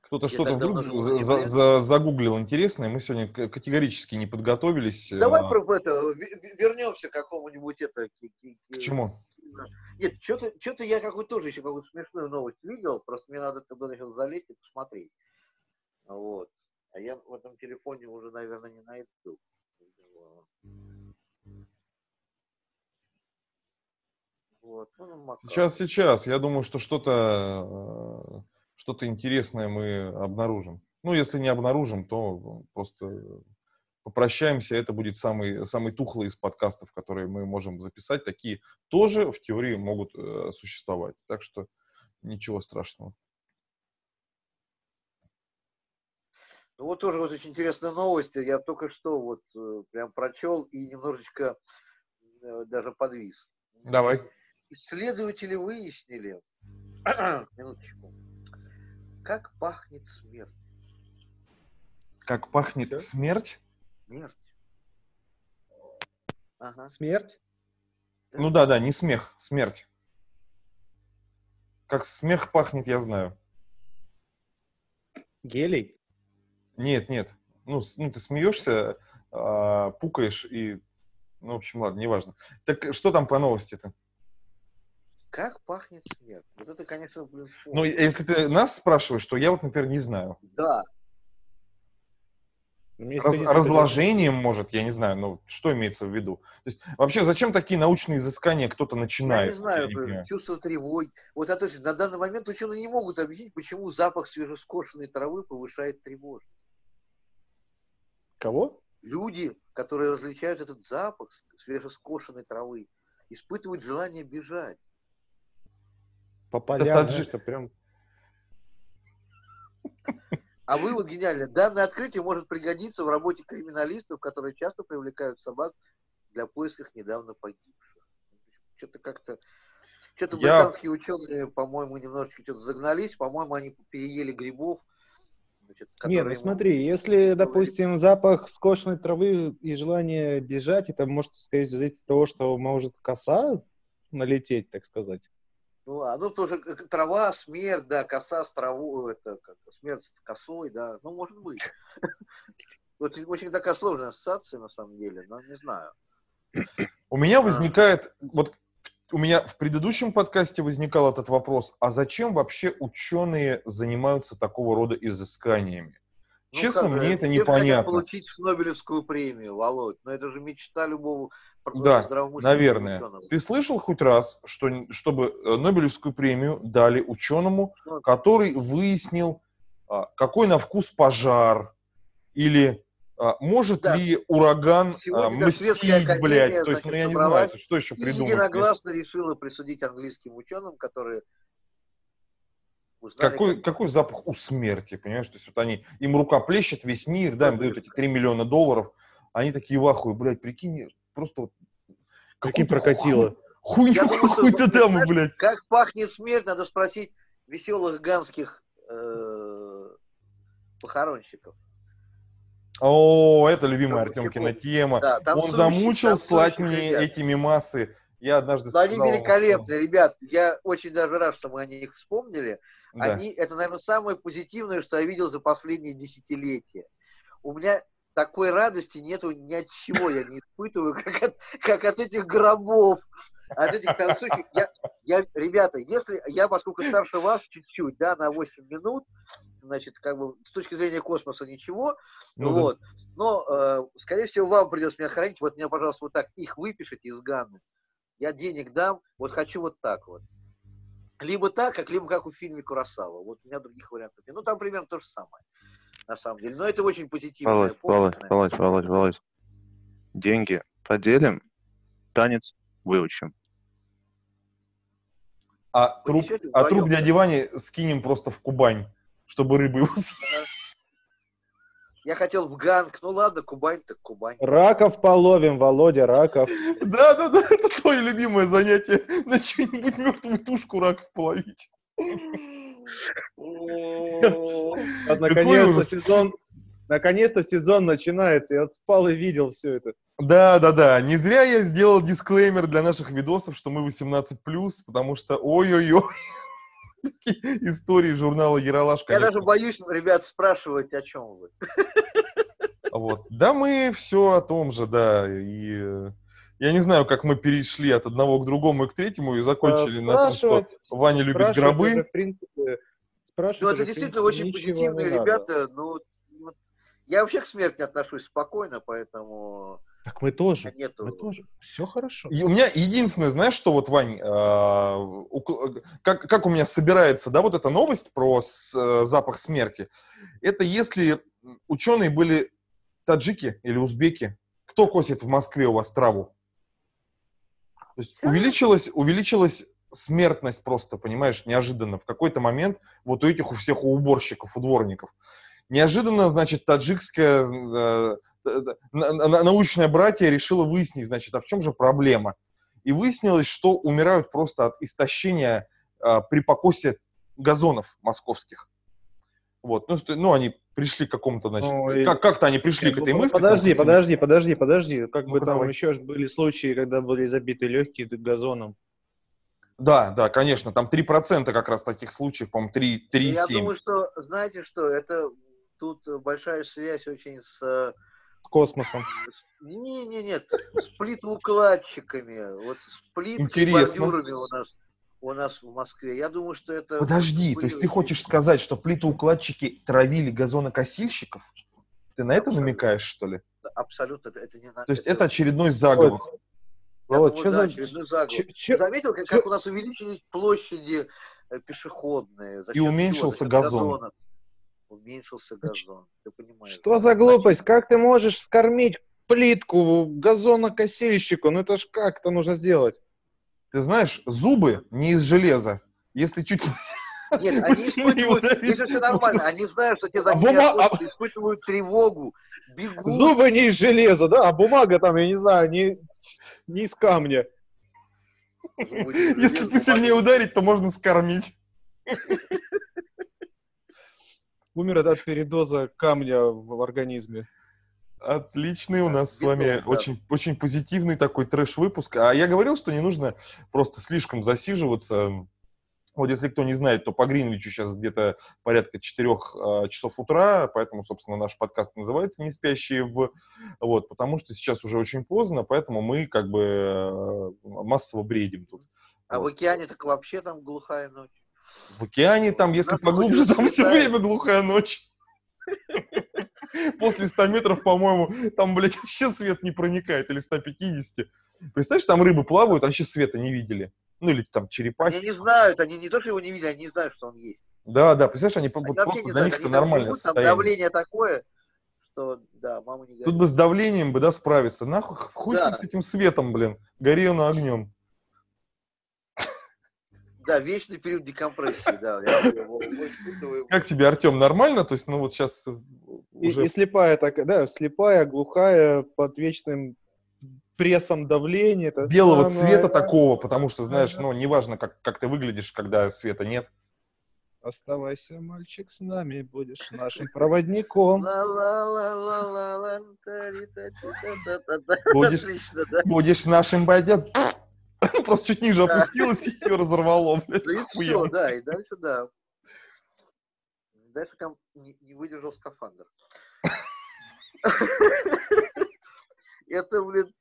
Кто-то что-то вдруг за, за, загуглил интересное, мы сегодня категорически не подготовились. Давай а... про это, вернемся к какому-нибудь это... К чему? Нет, что-то, что-то я какую-то тоже еще какую-то смешную новость видел, просто мне надо туда сейчас залезть и посмотреть. Вот. А я в этом телефоне уже, наверное, не найду. Вот. Ну, сейчас, сейчас. Я думаю, что что-то э, что-то интересное мы обнаружим. Ну, если не обнаружим, то просто попрощаемся. Это будет самый, самый тухлый из подкастов, которые мы можем записать. Такие тоже в теории могут э, существовать. Так что ничего страшного. Ну вот тоже вот очень интересная новость. Я только что вот э, прям прочел и немножечко э, даже подвис. Давай. Исследователи выяснили, минуточку, как пахнет смерть. Как пахнет Что? смерть? Смерть. Ага. Смерть? Ну да, да, не смех, смерть. Как смех пахнет, я знаю. Гелий? Нет, нет. Ну, ну ты смеешься, а, пукаешь и... Ну, в общем, ладно, неважно. Так что там по новости-то? Как пахнет снег? Вот это, конечно, блин. Ну, если ты нас спрашиваешь, то я вот, например, не знаю. Да. Ну, Раз, разложением, может, я не знаю, ну, что имеется в виду? То есть, вообще, зачем такие научные изыскания кто-то начинает? Я не знаю, не чувство тревоги. Вот это, на данный момент ученые не могут объяснить, почему запах свежескошенной травы повышает тревожность. Кого? Люди, которые различают этот запах свежескошенной травы, испытывают желание бежать. По полям, знаешь, что прям... А вывод гениальный. Данное открытие может пригодиться в работе криминалистов, которые часто привлекают собак для поисков недавно погибших. Что-то как-то... Что-то британские Я... ученые, по-моему, немножечко что-то загнались. По-моему, они переели грибов Значит, Не, ну смотри, если, допустим, запах скошенной травы и желание бежать, это может, скорее зависеть от того, что может коса налететь, так сказать. Ну, а, ну, тоже трава, смерть, да, коса с травой, это, как, смерть с косой, да, ну, может быть. Очень, очень такая сложная ассоциация, на самом деле, но не знаю. У меня возникает, вот у меня в предыдущем подкасте возникал этот вопрос, а зачем вообще ученые занимаются такого рода изысканиями? Ну, Честно, мне это непонятно. получить Нобелевскую премию, Володь, но это же мечта любого Да, наверное. Ученого. Ты слышал хоть раз, что, чтобы э, Нобелевскую премию дали ученому, ну, который выяснил, а, какой на вкус пожар, или может да. ли ураган Сегодня, а, мстить, блядь? То есть, ну я не знаю, что еще придумать. И единогласно решила присудить английским ученым, которые узнали, какой, как... какой запах у смерти, понимаешь? То есть вот они, им рука плещет весь мир, да, им дают эти 3 миллиона долларов, они такие вахуют, блядь, прикинь, просто вот... Каким прокатило. Хуйню какую-то там, блядь. Как пахнет смерть, надо спросить, веселых ганских э, похоронщиков. О, это любимая Артемкина тема. Да, Он замучил слать мне ребят. эти мемасы. Я однажды они сказал... великолепны, ребят. Я очень даже рад, что мы о них вспомнили. Да. Они, это, наверное, самое позитивное, что я видел за последние десятилетия. У меня такой радости нету ни от чего я не испытываю, как от, как от этих гробов, от этих танцующих. Я, я, ребята, если я, поскольку старше вас чуть-чуть, да, на 8 минут, значит, как бы с точки зрения космоса ничего, Ну да. вот. Но, э, скорее всего, вам придется меня хранить. Вот меня, пожалуйста, вот так их выпишите из Ганны. Я денег дам, вот хочу вот так вот. Либо так, как либо как у фильме Курасава. Вот у меня других вариантов нет. Ну, там примерно то же самое, на самом деле. Но это очень позитивно. Володь, Володь, Володь, Володь, Володь. Деньги поделим, танец выучим. А Вы труп, а труп вдвоем? дяди Вани скинем просто в Кубань, чтобы рыбы его. Я хотел в Ганг. Ну ладно, Кубань так Кубань. Раков половим, Володя, раков. Да, да, да, это твое любимое занятие. На чью-нибудь мертвую тушку раков половить. Наконец-то сезон, наконец-то сезон начинается. Я вот спал и видел все это. Да, да, да. Не зря я сделал дисклеймер для наших видосов, что мы 18+, потому что ой-ой-ой. Истории журнала Яралаш, Я конечно. даже боюсь, ребят, спрашивать, о чем вы. Вот. Да, мы все о том же, да. И э, я не знаю, как мы перешли от одного к другому и к третьему и закончили на том, что Ваня любит гробы. уже, в принципе, Ну, это действительно очень позитивные ребята. Ну, вот я вообще к смерти отношусь спокойно, поэтому Так мы тоже. нету... Мы тоже. Все хорошо. И у меня единственное, знаешь, что вот, Вань, ук- как, как у меня собирается, да, вот эта новость про с- э, запах смерти, это если ученые были таджики или узбеки, кто косит в Москве у вас траву? То есть увеличилась, увеличилась смертность просто, понимаешь, неожиданно. В какой-то момент вот у этих, у всех, у уборщиков, у дворников. Неожиданно, значит, таджикская э, э, научное братье решило выяснить, значит, а в чем же проблема? И выяснилось, что умирают просто от истощения а, при покосе газонов московских. Вот, ну, ну, они пришли к какому-то, значит, Ну, и- как- как-то они пришли к Нет, этой ну, мысли. Подожди, там, подожди, подожди, подожди. Как бы Ну-ка, там давай. еще были случаи, когда были забиты легкие газоном. Да, да, конечно, там 3% как раз таких случаев, по-моему, 3, Ну, Я 3,7. думаю, что, знаете что, это тут большая связь очень с... космосом. Не, не, нет, с плитоукладчиками. Вот с бордюрами у нас, у нас в Москве. Я думаю, что это... Подожди, то есть ты хочешь сказать, что плитоукладчики травили газонокосильщиков? Ты на это Абсолютно. намекаешь, что ли? Абсолютно, это, это не... на- То есть это очередной заговор. я Вот, думаю, что да, за... очередной заговор. Ты чё- заметил, как, чё- как у нас увеличились площади э, пешеходные? За И уменьшился газон. газонов. Уменьшился газон. Ты понимаешь? Что за глупость? Как ты можешь скормить плитку газонокосильщику? Ну это ж как это нужно сделать? Ты знаешь, зубы не из железа. Если чуть... Нет, они испытывают, это все нормально, они знают, что те за А ними бума- охотятся, испытывают тревогу, бегут. Зубы не из железа, да? А бумага там, я не знаю, не, не из камня. Если посильнее ударить, то можно скормить. Умер от передоза камня в организме. Отличный у нас с вами очень, очень позитивный такой трэш-выпуск. А я говорил, что не нужно просто слишком засиживаться. Вот если кто не знает, то по Гринвичу сейчас где-то порядка 4 часов утра, поэтому, собственно, наш подкаст называется «Не спящие в...» Вот, потому что сейчас уже очень поздно, поэтому мы как бы э, массово бредим тут. А в океане так вообще там глухая ночь. В океане там, если поглубже, там все время глухая ночь. После 100 метров, по-моему, там, блядь, вообще свет не проникает, или 150. Представляешь, там рыбы плавают, а вообще света не видели. Ну, или там Они черепахи. не знают, они не то, что его не видели, они не знают, что он есть. Да, да, представляешь, они, Они просто для знают, них это они там состояние. давление такое, что, да, мама не Тут горит. бы с давлением бы, да, справиться. Нахуй, хуй с Да. с этим светом, блин. Гори он огнем. Да, вечный период декомпрессии, да. я его- испытываю. Как тебе, Артем, нормально? То есть, ну вот сейчас И, уже... и слепая такая, да, слепая, глухая, под вечным прессом давления. Это белого самое- цвета такого, потому что, знаешь, ну, неважно, как, как ты выглядишь, когда света нет. Оставайся, мальчик, с нами, будешь нашим проводником. Будешь- Отлично, да. Будешь нашим бойдем. Просто чуть ниже опустилась и ее разорвало, блядь. Ну и все, охуенно. да, и дальше, да. Дальше там не, выдержал скафандр. Это, блин,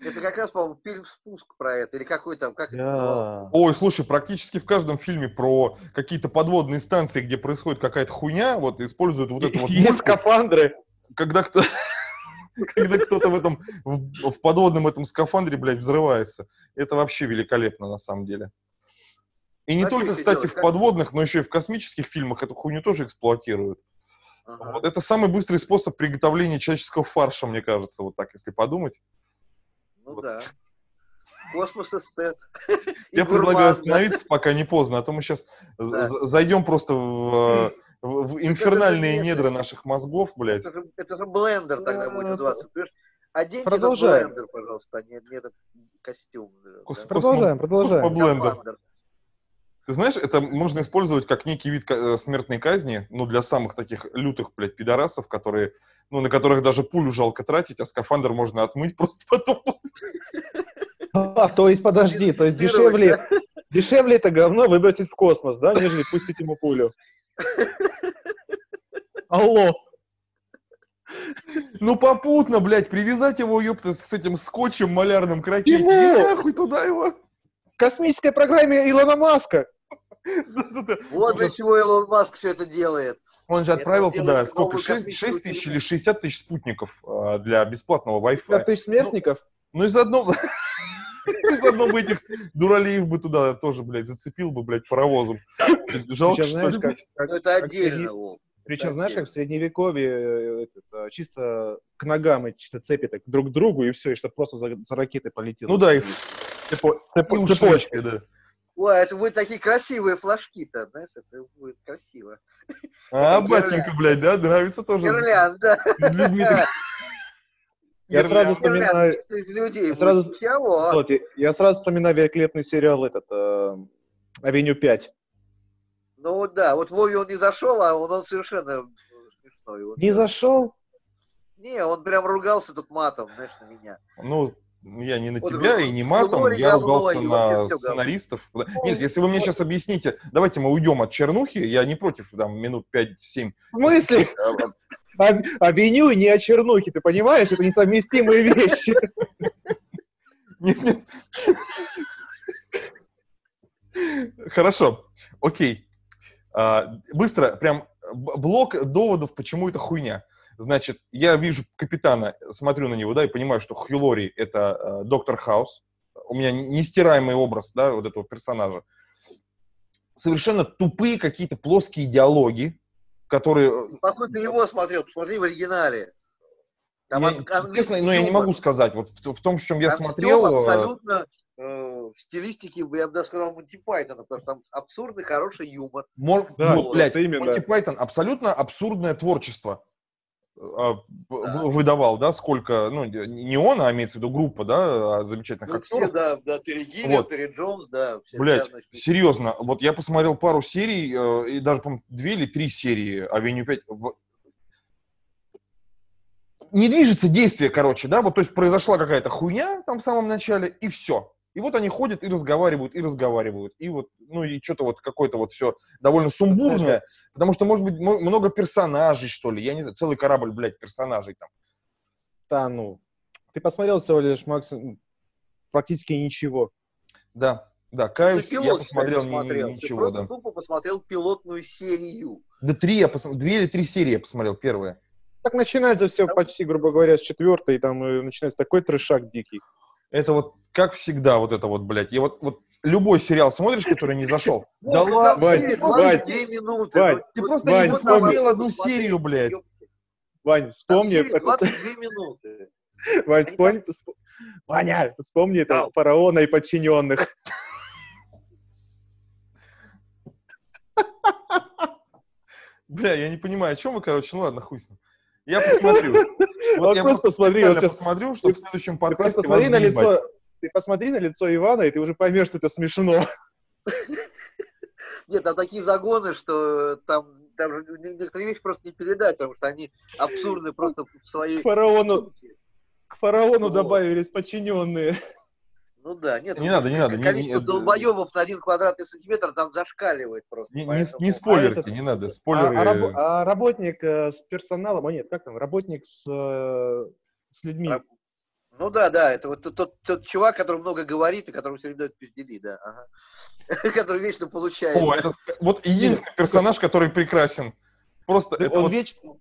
это как раз, по-моему, фильм «Спуск» про это, или какой там, как? Да. Ой, слушай, практически в каждом фильме про какие-то подводные станции, где происходит какая-то хуйня, вот используют вот эту вот Есть мульку, скафандры. когда кто когда кто-то в этом в, в подводном этом скафандре, блядь, взрывается. Это вообще великолепно на самом деле. И не только, кстати, в подводных, но еще и в космических фильмах эту хуйню тоже эксплуатируют. Ага. Вот это самый быстрый способ приготовления человеческого фарша, мне кажется, вот так, если подумать. Ну Вот. да. Космос эстет. Я предлагаю остановиться, пока не поздно, а то мы сейчас Да. зайдем просто в, э, в- в инфернальные недра это- наших мозгов, блядь. Это же, это же блендер тогда будет называться. Оденьте этот Продолжаем. блендер, пожалуйста, а не, не этот костюм. Кос- да. Продолжаем, продолжаем. Космоблендер. Ты знаешь, это можно использовать как некий вид э, смертной казни, ну, для самых таких лютых, блядь, пидорасов, которые, ну, на которых даже пулю жалко тратить, а скафандр можно отмыть просто потом. А, то есть, подожди, то есть дешевле, дешевле это говно выбросить в космос, да, нежели пустить ему пулю. Алло. Ну, попутно, блядь, привязать его, ёпта, с этим скотчем малярным к ракете. И нахуй туда его. В космической программе Илона Маска. Да-да-да. Вот для чего Илон Маск все это делает. Он же отправил туда сколько? 6, космическую тысяч телефон. или 60 тысяч спутников а, для бесплатного Wi-Fi. Пять тысяч смертников. Ну и заодно... и заодно бы этих дуралеев бы туда тоже, блядь, зацепил бы, блядь, паровозом. Жалко, что знаешь, ли, как, блядь. как- Ну, это отдельно. Причем, Это знаешь, как в средневековье э, этот, а, чисто к ногам эти чисто цепи так друг к другу, и все, и чтобы просто за, за ракетой полетело. Ну да, и, Цепо- цепо- и цепочкой. да. Ой, это будут такие красивые флажки-то, знаешь, это будет красиво. А, Это батенька, гирлянд. блядь, да, нравится тоже. Гирлянда. Людьми так- Я сразу вспоминаю, людей. Я сразу-. Чего? Слушайте, я сразу вспоминаю великолепный сериал этот э, Авеню 5. Ну вот да, вот Вове он не зашел, а он, он совершенно э, смешной. Вот. Не зашел? Не, он прям ругался тут матом, знаешь, на меня. Ну, я не на Вот тебя вы- и не матом, Лори я ругался на сценаристов. Нет, если вы мне сейчас объясните, давайте мы уйдем от чернухи, я не против, там, минут 5-7. В смысле? А- Авеню и не о чернухе, ты понимаешь? Это несовместимые вещи. Хорошо, окей. А, Быстро, прям блок доводов, почему это хуйня. Значит, я вижу капитана, смотрю на него, да, и понимаю, что Хью Лори — это э, доктор Хаус. У меня нестираемый образ, да, вот этого персонажа. Совершенно тупые какие-то плоские диалоги, которые... э, Какой перевод смотрел? Посмотри в оригинале. Там я, честно, но я не могу сказать. Вот в, в том, в чем я Там смотрел... э, абсолютно э, в стилистике, я бы даже сказал, Монти Пайтона, потому что там абсурдный, хороший юмор. Мор- Да, вот, блядь, это именно. Монти Пайтон абсолютно абсурдное творчество выдавал, да, сколько, ну, не он, а имеется в виду группа, да, а, замечательных Ну, все, актеров. да, да, Терри Гиллиан, Вот. Терри Джонс, да. все Блять, вся, значит, серьезно, вот я посмотрел пару серий, э, и даже, по две или три серии Авеню 5. В- Не движется действие, короче, да, вот, то есть произошла какая-то хуйня там в самом начале, и все. И вот они ходят и разговаривают, и разговаривают, и вот, ну, и что-то вот какое-то вот все довольно сумбурное, потому что, может быть, много персонажей, что ли, я не знаю, целый корабль, блядь, персонажей там. Да, ну. Ты посмотрел всего лишь, Макс, практически ничего. Да, да, каюсь, пилот, я посмотрел ни- смотрел. Ты ничего, да. тупо посмотрел пилотную серию. Да три я посмотрел, две или три серии я посмотрел, первые. Так начинается все Там- почти, грубо говоря, с четвертой, и там начинается такой трешак дикий. Это вот, как всегда, вот это вот, блядь. И вот, вот любой сериал смотришь, который не зашел. Да Вот, ладно, Вань, Вань, 22 минуты. Вань, ты просто Вань, не там одну посмотри, серию, блядь. Вань, вспомни, серия это- 22 минуты. Вань, вспомни, всп- Ваня, вспомни это Да. фараона и подчиненных. Бля, я не понимаю, о чем вы, короче, ну ладно, хуй с ним. Я посмотрю. Вот я просто смотри, специально вот сейчас- посмотрю, чтобы в следующем подкасте просто посмотри на лицо, ты посмотри на лицо Ивана, и ты уже поймешь, что это смешно. Нет, там такие загоны, что там, там же некоторые вещи просто не передать, потому что они абсурдны просто в своей... Фараону, к фараону Вот. добавились подчиненные. Ну да, нет. Не ну, надо, не надо, Количество не- долбоебов на один квадратный сантиметр там зашкаливает просто. Не, не, поэтому- не спойлерите, этот- не надо. А, Спойлеры. а рабо- а работник э, с персоналом, а нет, как там, работник с, э, с людьми. Раб- Ну да, да, это вот тот, тот, тот чувак, который много говорит и который все время дает пиздели, да. ага. Который вечно получает. О, этот- вот единственный персонаж, который прекрасен. Просто Да это он вот вечно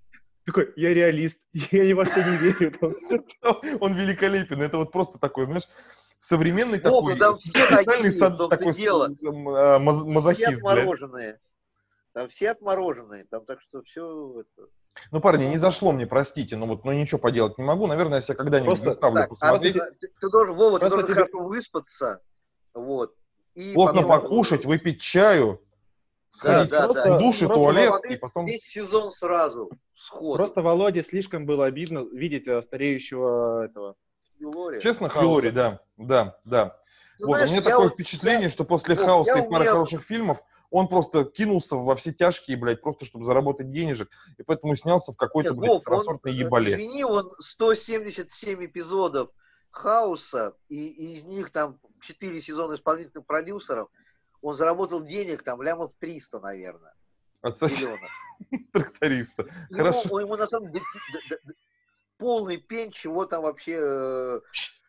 такой, я реалист, я ни во что не верю. Он великолепен. Это вот просто такой, знаешь, современный такой, там все специальный такой а, маз- Все мазохист. блядь. отмороженные. Там все отмороженные. Там так что все... Ну, парни, не зашло мне, простите, но вот, но ничего поделать не могу. Наверное, я себя когда-нибудь заставлю Так, а посмотреть. ты, ты должен, Вова, ты Просто должен тебе- хорошо выспаться. Вот. И Плотно потом- покушать, выпить чаю, сходить да, Просто- да. в душ и туалет, Смотреть и потом... Весь сезон сразу. Сходу. Просто Володе слишком было обидно видеть э, стареющего этого. Юлори. Честно. Хьюри, да, да, да. Ну, вот, знаешь, у меня я такое вот- впечатление, что после Вот, хаоса я и пары умею- хороших фильмов он просто кинулся во все тяжкие, блядь, просто чтобы заработать денежек, и поэтому снялся в какой-то, блядь, Вов, он, второсортной э, ебале. Извини, он 177 эпизодов хаоса, и, и из них там 4 сезона исполнительных продюсеров, он заработал денег там лямов 300, наверное, Отсоси миллионов. тракториста. Ему, Хорошо. ему на самом деле полный пень, чего там вообще...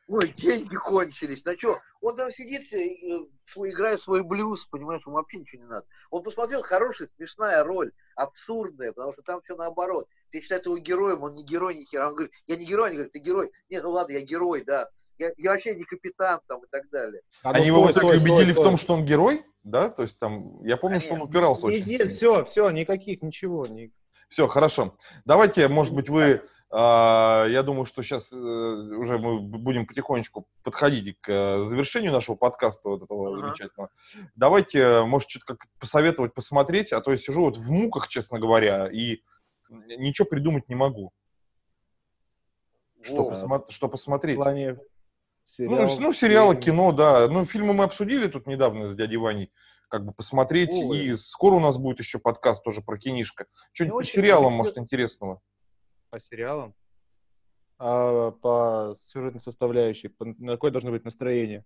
э, Ой, деньги кончились. На что? Он там сидит, э, свой, играет свой блюз, понимаешь, ему вообще ничего не надо. Он посмотрел, хорошая, смешная роль, абсурдная, потому что там все наоборот. Все считают его героем, он не герой ни хера. Он говорит, я не герой, они говорят, ты герой. Нет, ну ладно, я герой, да. Я, я вообще не капитан там и так далее. А Они его вот так убедили в том, что он герой, да? То есть там, я помню, что он упирался очень Нет, сильно. все, все, никаких, ничего. ни- Все, хорошо. Давайте, может быть, вы... а, я думаю, что сейчас уже мы будем потихонечку подходить к э, завершению нашего подкаста вот этого Ага. замечательного. Давайте, э, может, что-то как посоветовать посмотреть, а то я сижу вот в муках, честно говоря, и ничего придумать не могу. Что, Во. посма- что В посмотреть? плане Ну, сериалов. ну, сериалы, фильмов. кино, да. Ну, фильмы мы обсудили тут недавно с дядей Ваней. Как бы посмотреть. Ой. И скоро у нас будет еще подкаст тоже про кинишко. Что-нибудь по сериалам, может, интересного. По сериалам? А по сюжетной составляющей? По- на какое должно быть настроение?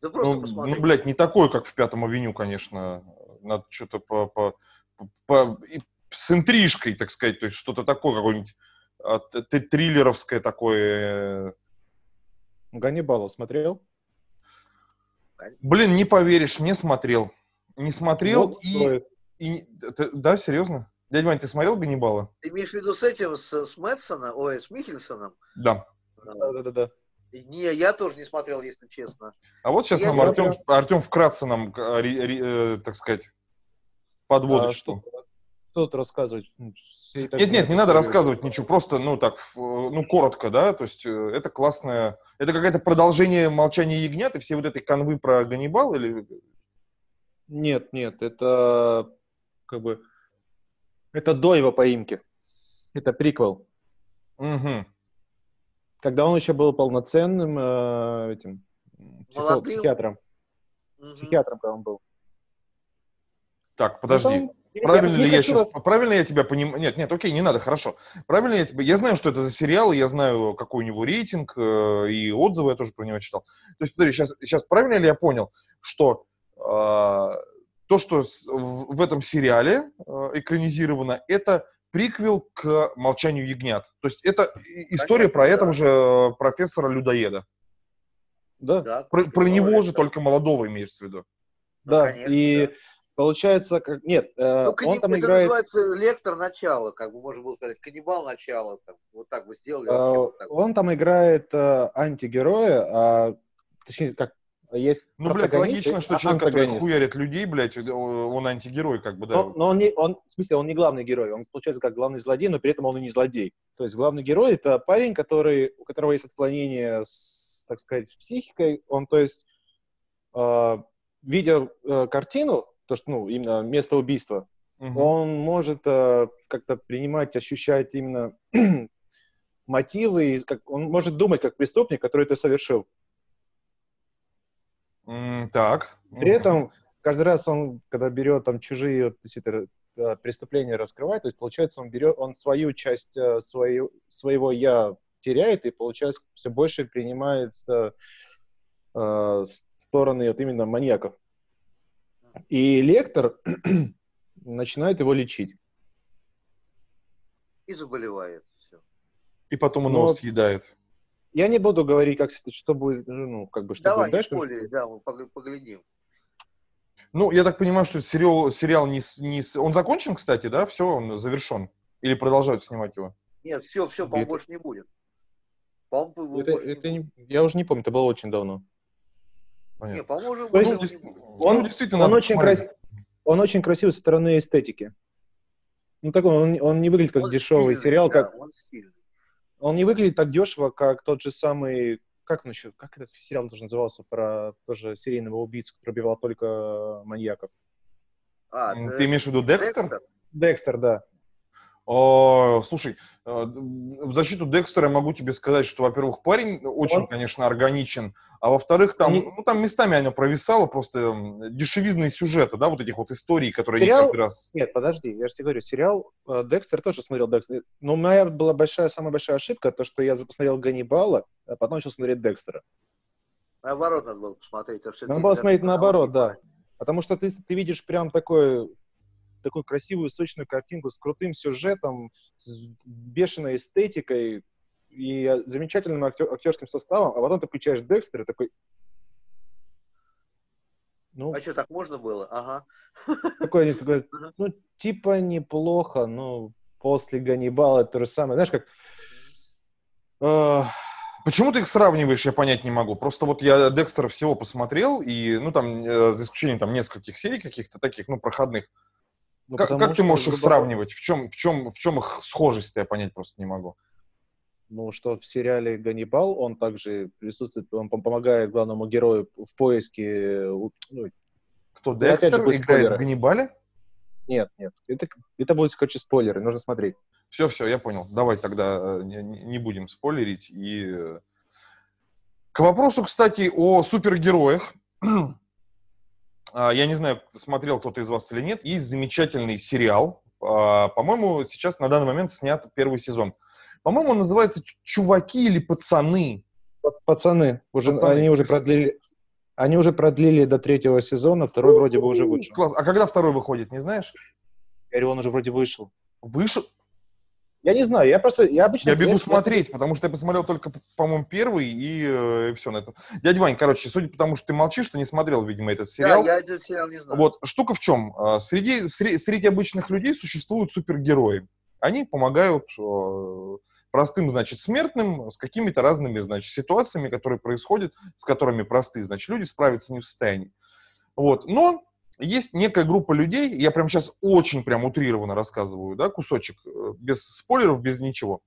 Да просто Ну, посмотри. ну, блядь, не такой, как в Пятом авеню, конечно. Надо что-то по, по, по- по- и с интрижкой, так сказать. То есть что-то такое, какое-нибудь а, триллеровское такое. э. Ганнибала смотрел? Блин, не поверишь, не смотрел. Не смотрел Вот и... стоит. и да, серьезно? Дядя Вань, ты смотрел Ганнибала? Ты имеешь в виду с этим, с, с Мэтсоном, ой, с Михельсоном? Да. Да-да-да. Не, я тоже не смотрел, если честно. А вот сейчас Я нам не Артем, Артем вкратце нам, э, ре- ре- э, так сказать, подводит, А что. что, тут рассказывать? Ну, Нет, нет, не надо рассказывать ничего, просто, ну, так, ну, коротко, да, то есть э, это классное, это какое-то продолжение «Молчания ягнят» и все вот этой канвы про Ганнибал или... Нет, нет, это как бы это до его поимки. Это приквел. Мгм. Когда он еще был полноценным э, этим психо- психиатром. Мгм. Психиатром, когда он был. Так, подожди. Ну, там- я- Правильно не ли я сейчас, рас- правильно я тебя понимаю? Нет, нет, окей, не надо, хорошо. Правильно я тебя, я знаю, что это за сериал, и я знаю, какой у него рейтинг, э, и отзывы я тоже про него читал. То есть, подожди, сейчас, сейчас правильно ли я понял, что э, то, что в, этом сериале э, экранизировано, это приквел к «Молчанию ягнят». То есть это история Конечно, про да. этого же э, профессора-людоеда. Да, Да, Про, про ну, него это- же, только молодого имеешь в виду. да. конечно, и да. получается, как нет, э, Ну, он каннибал- там это играет. называется лектор начала, как бы можно было сказать, каннибал начала, там, вот так бы сделали. э, вот так вот. он там играет э, антигероя, а точнее, как есть Ну, блядь, логично, что человек, который хуярит людей, блядь, э, он антигерой, как бы, да. Но, но он не, он, в смысле, он не главный герой, он получается как главный злодей, но при этом он и не злодей. То есть главный герой это парень, который, у которого есть отклонение с, так сказать, психикой. Он, то есть, э, видя э, картину, то что, ну, именно место убийства, Мгм. он может э, как-то принимать, ощущать именно мотивы, как, он может думать как преступник, который это совершил. Так. При этом каждый раз он, когда берет там чужие э, преступления раскрывает, то есть получается он берет, он свою часть э, свою, своего я теряет и получается все больше принимается э, стороны вот именно маньяков. И лектор начинает его лечить. И заболевает. Все. И потом он Но- его съедает. Я не буду говорить, как что будет, ну, как бы, что Давай, будет не дальше. спойлери, да, мы поглядим. Ну, я так понимаю, что сериал, сериал не, не... Он закончен, кстати, да? Все, он завершен? Или продолжают снимать его? Нет, все, все, по-моему, больше не будет. По-моему, Это- больше не это будет. не- я уже не помню, это было очень давно. Понятно. Не, по-моему, То есть Ну, не будет. Он- ну, действительно, Он надо очень, крас... он очень красивый со стороны эстетики. Ну, такой, он, он не выглядит как Он дешевый стильный, сериал, да, как он стильный. Он не выглядит так дешево, как тот же самый, как он еще, как этот сериал тоже назывался про тоже серийного убийцу, который убивал только маньяков. А, Ты имеешь в виду Декстер? Декстер, да. О, слушай, э, в защиту Декстера я могу тебе сказать, что, во-первых, парень очень, Он- конечно, органичен, а во-вторых, там, ну, там местами оно провисало, просто дешевизные сюжеты, да, вот этих вот историй, которые не Сериал- каждый раз... Нет, подожди, я же тебе говорю, сериал э, Декстер тоже смотрел Декстер. Но моя была большая, самая большая ошибка, то, что я посмотрел Ганнибала, а потом начал смотреть Декстера. Наоборот, надо было посмотреть. Надо было смотреть наоборот, не да. правильно. Потому что ты, ты видишь прям такой, такую красивую, сочную картинку с крутым сюжетом, с бешеной эстетикой и замечательным актер- актерским составом, а потом ты включаешь Декстера и такой... Ну, А что, так можно было? Ага. такой, такой, ну, типа неплохо, но после Ганнибала то же самое. Знаешь, как... э, Почему ты их сравниваешь, я понять не могу. Просто вот я Декстера всего посмотрел, и, ну, там, э, за исключением там нескольких серий каких-то таких, ну, проходных. Ну, как как ты можешь их говоря, сравнивать? В чем, в чем, в чем их схожесть, я понять просто не могу. Ну, что в сериале «Ганнибал» он также присутствует, он пом- помогает главному герою в поиске... ну, Кто, Да, опять же, Декстер играет спойлеры. в Ганнибале? нет, нет, это, это будут, короче, спойлеры, нужно смотреть. Все, все, я понял. Давай тогда э, не, не будем спойлерить. И э, к вопросу, кстати, о супергероях. А, Я не знаю, смотрел кто-то из вас или нет. Есть замечательный сериал. А, По-моему, сейчас на данный момент снят первый сезон. По-моему, он называется «Ч- «Чуваки» или «Пацаны». Пацаны, уже, Пацаны. они уже продлили... Они уже продлили до третьего сезона, второй вроде бы уже вышел. Класс. А когда второй выходит, не знаешь? Я говорю, он уже вроде вышел. Вышел? Я не знаю, я просто, я обычно... Я бегу я- смотреть, потому что я посмотрел только, по-моему, первый, и, все на этом. Дядя Вань, короче, судя по тому, что ты молчишь, ты не смотрел, видимо, этот сериал. Да, я этот сериал не знаю. Вот, штука в чем? А, Среди, сре- среди обычных людей существуют супергерои. Они помогают э, простым, значит, смертным с какими-то разными, значит, ситуациями, которые происходят, с которыми простые, значит, люди справиться не в состоянии. Вот, но есть некая группа людей, я прямо сейчас очень прям утрированно рассказываю, да, кусочек, э, без спойлеров, без ничего,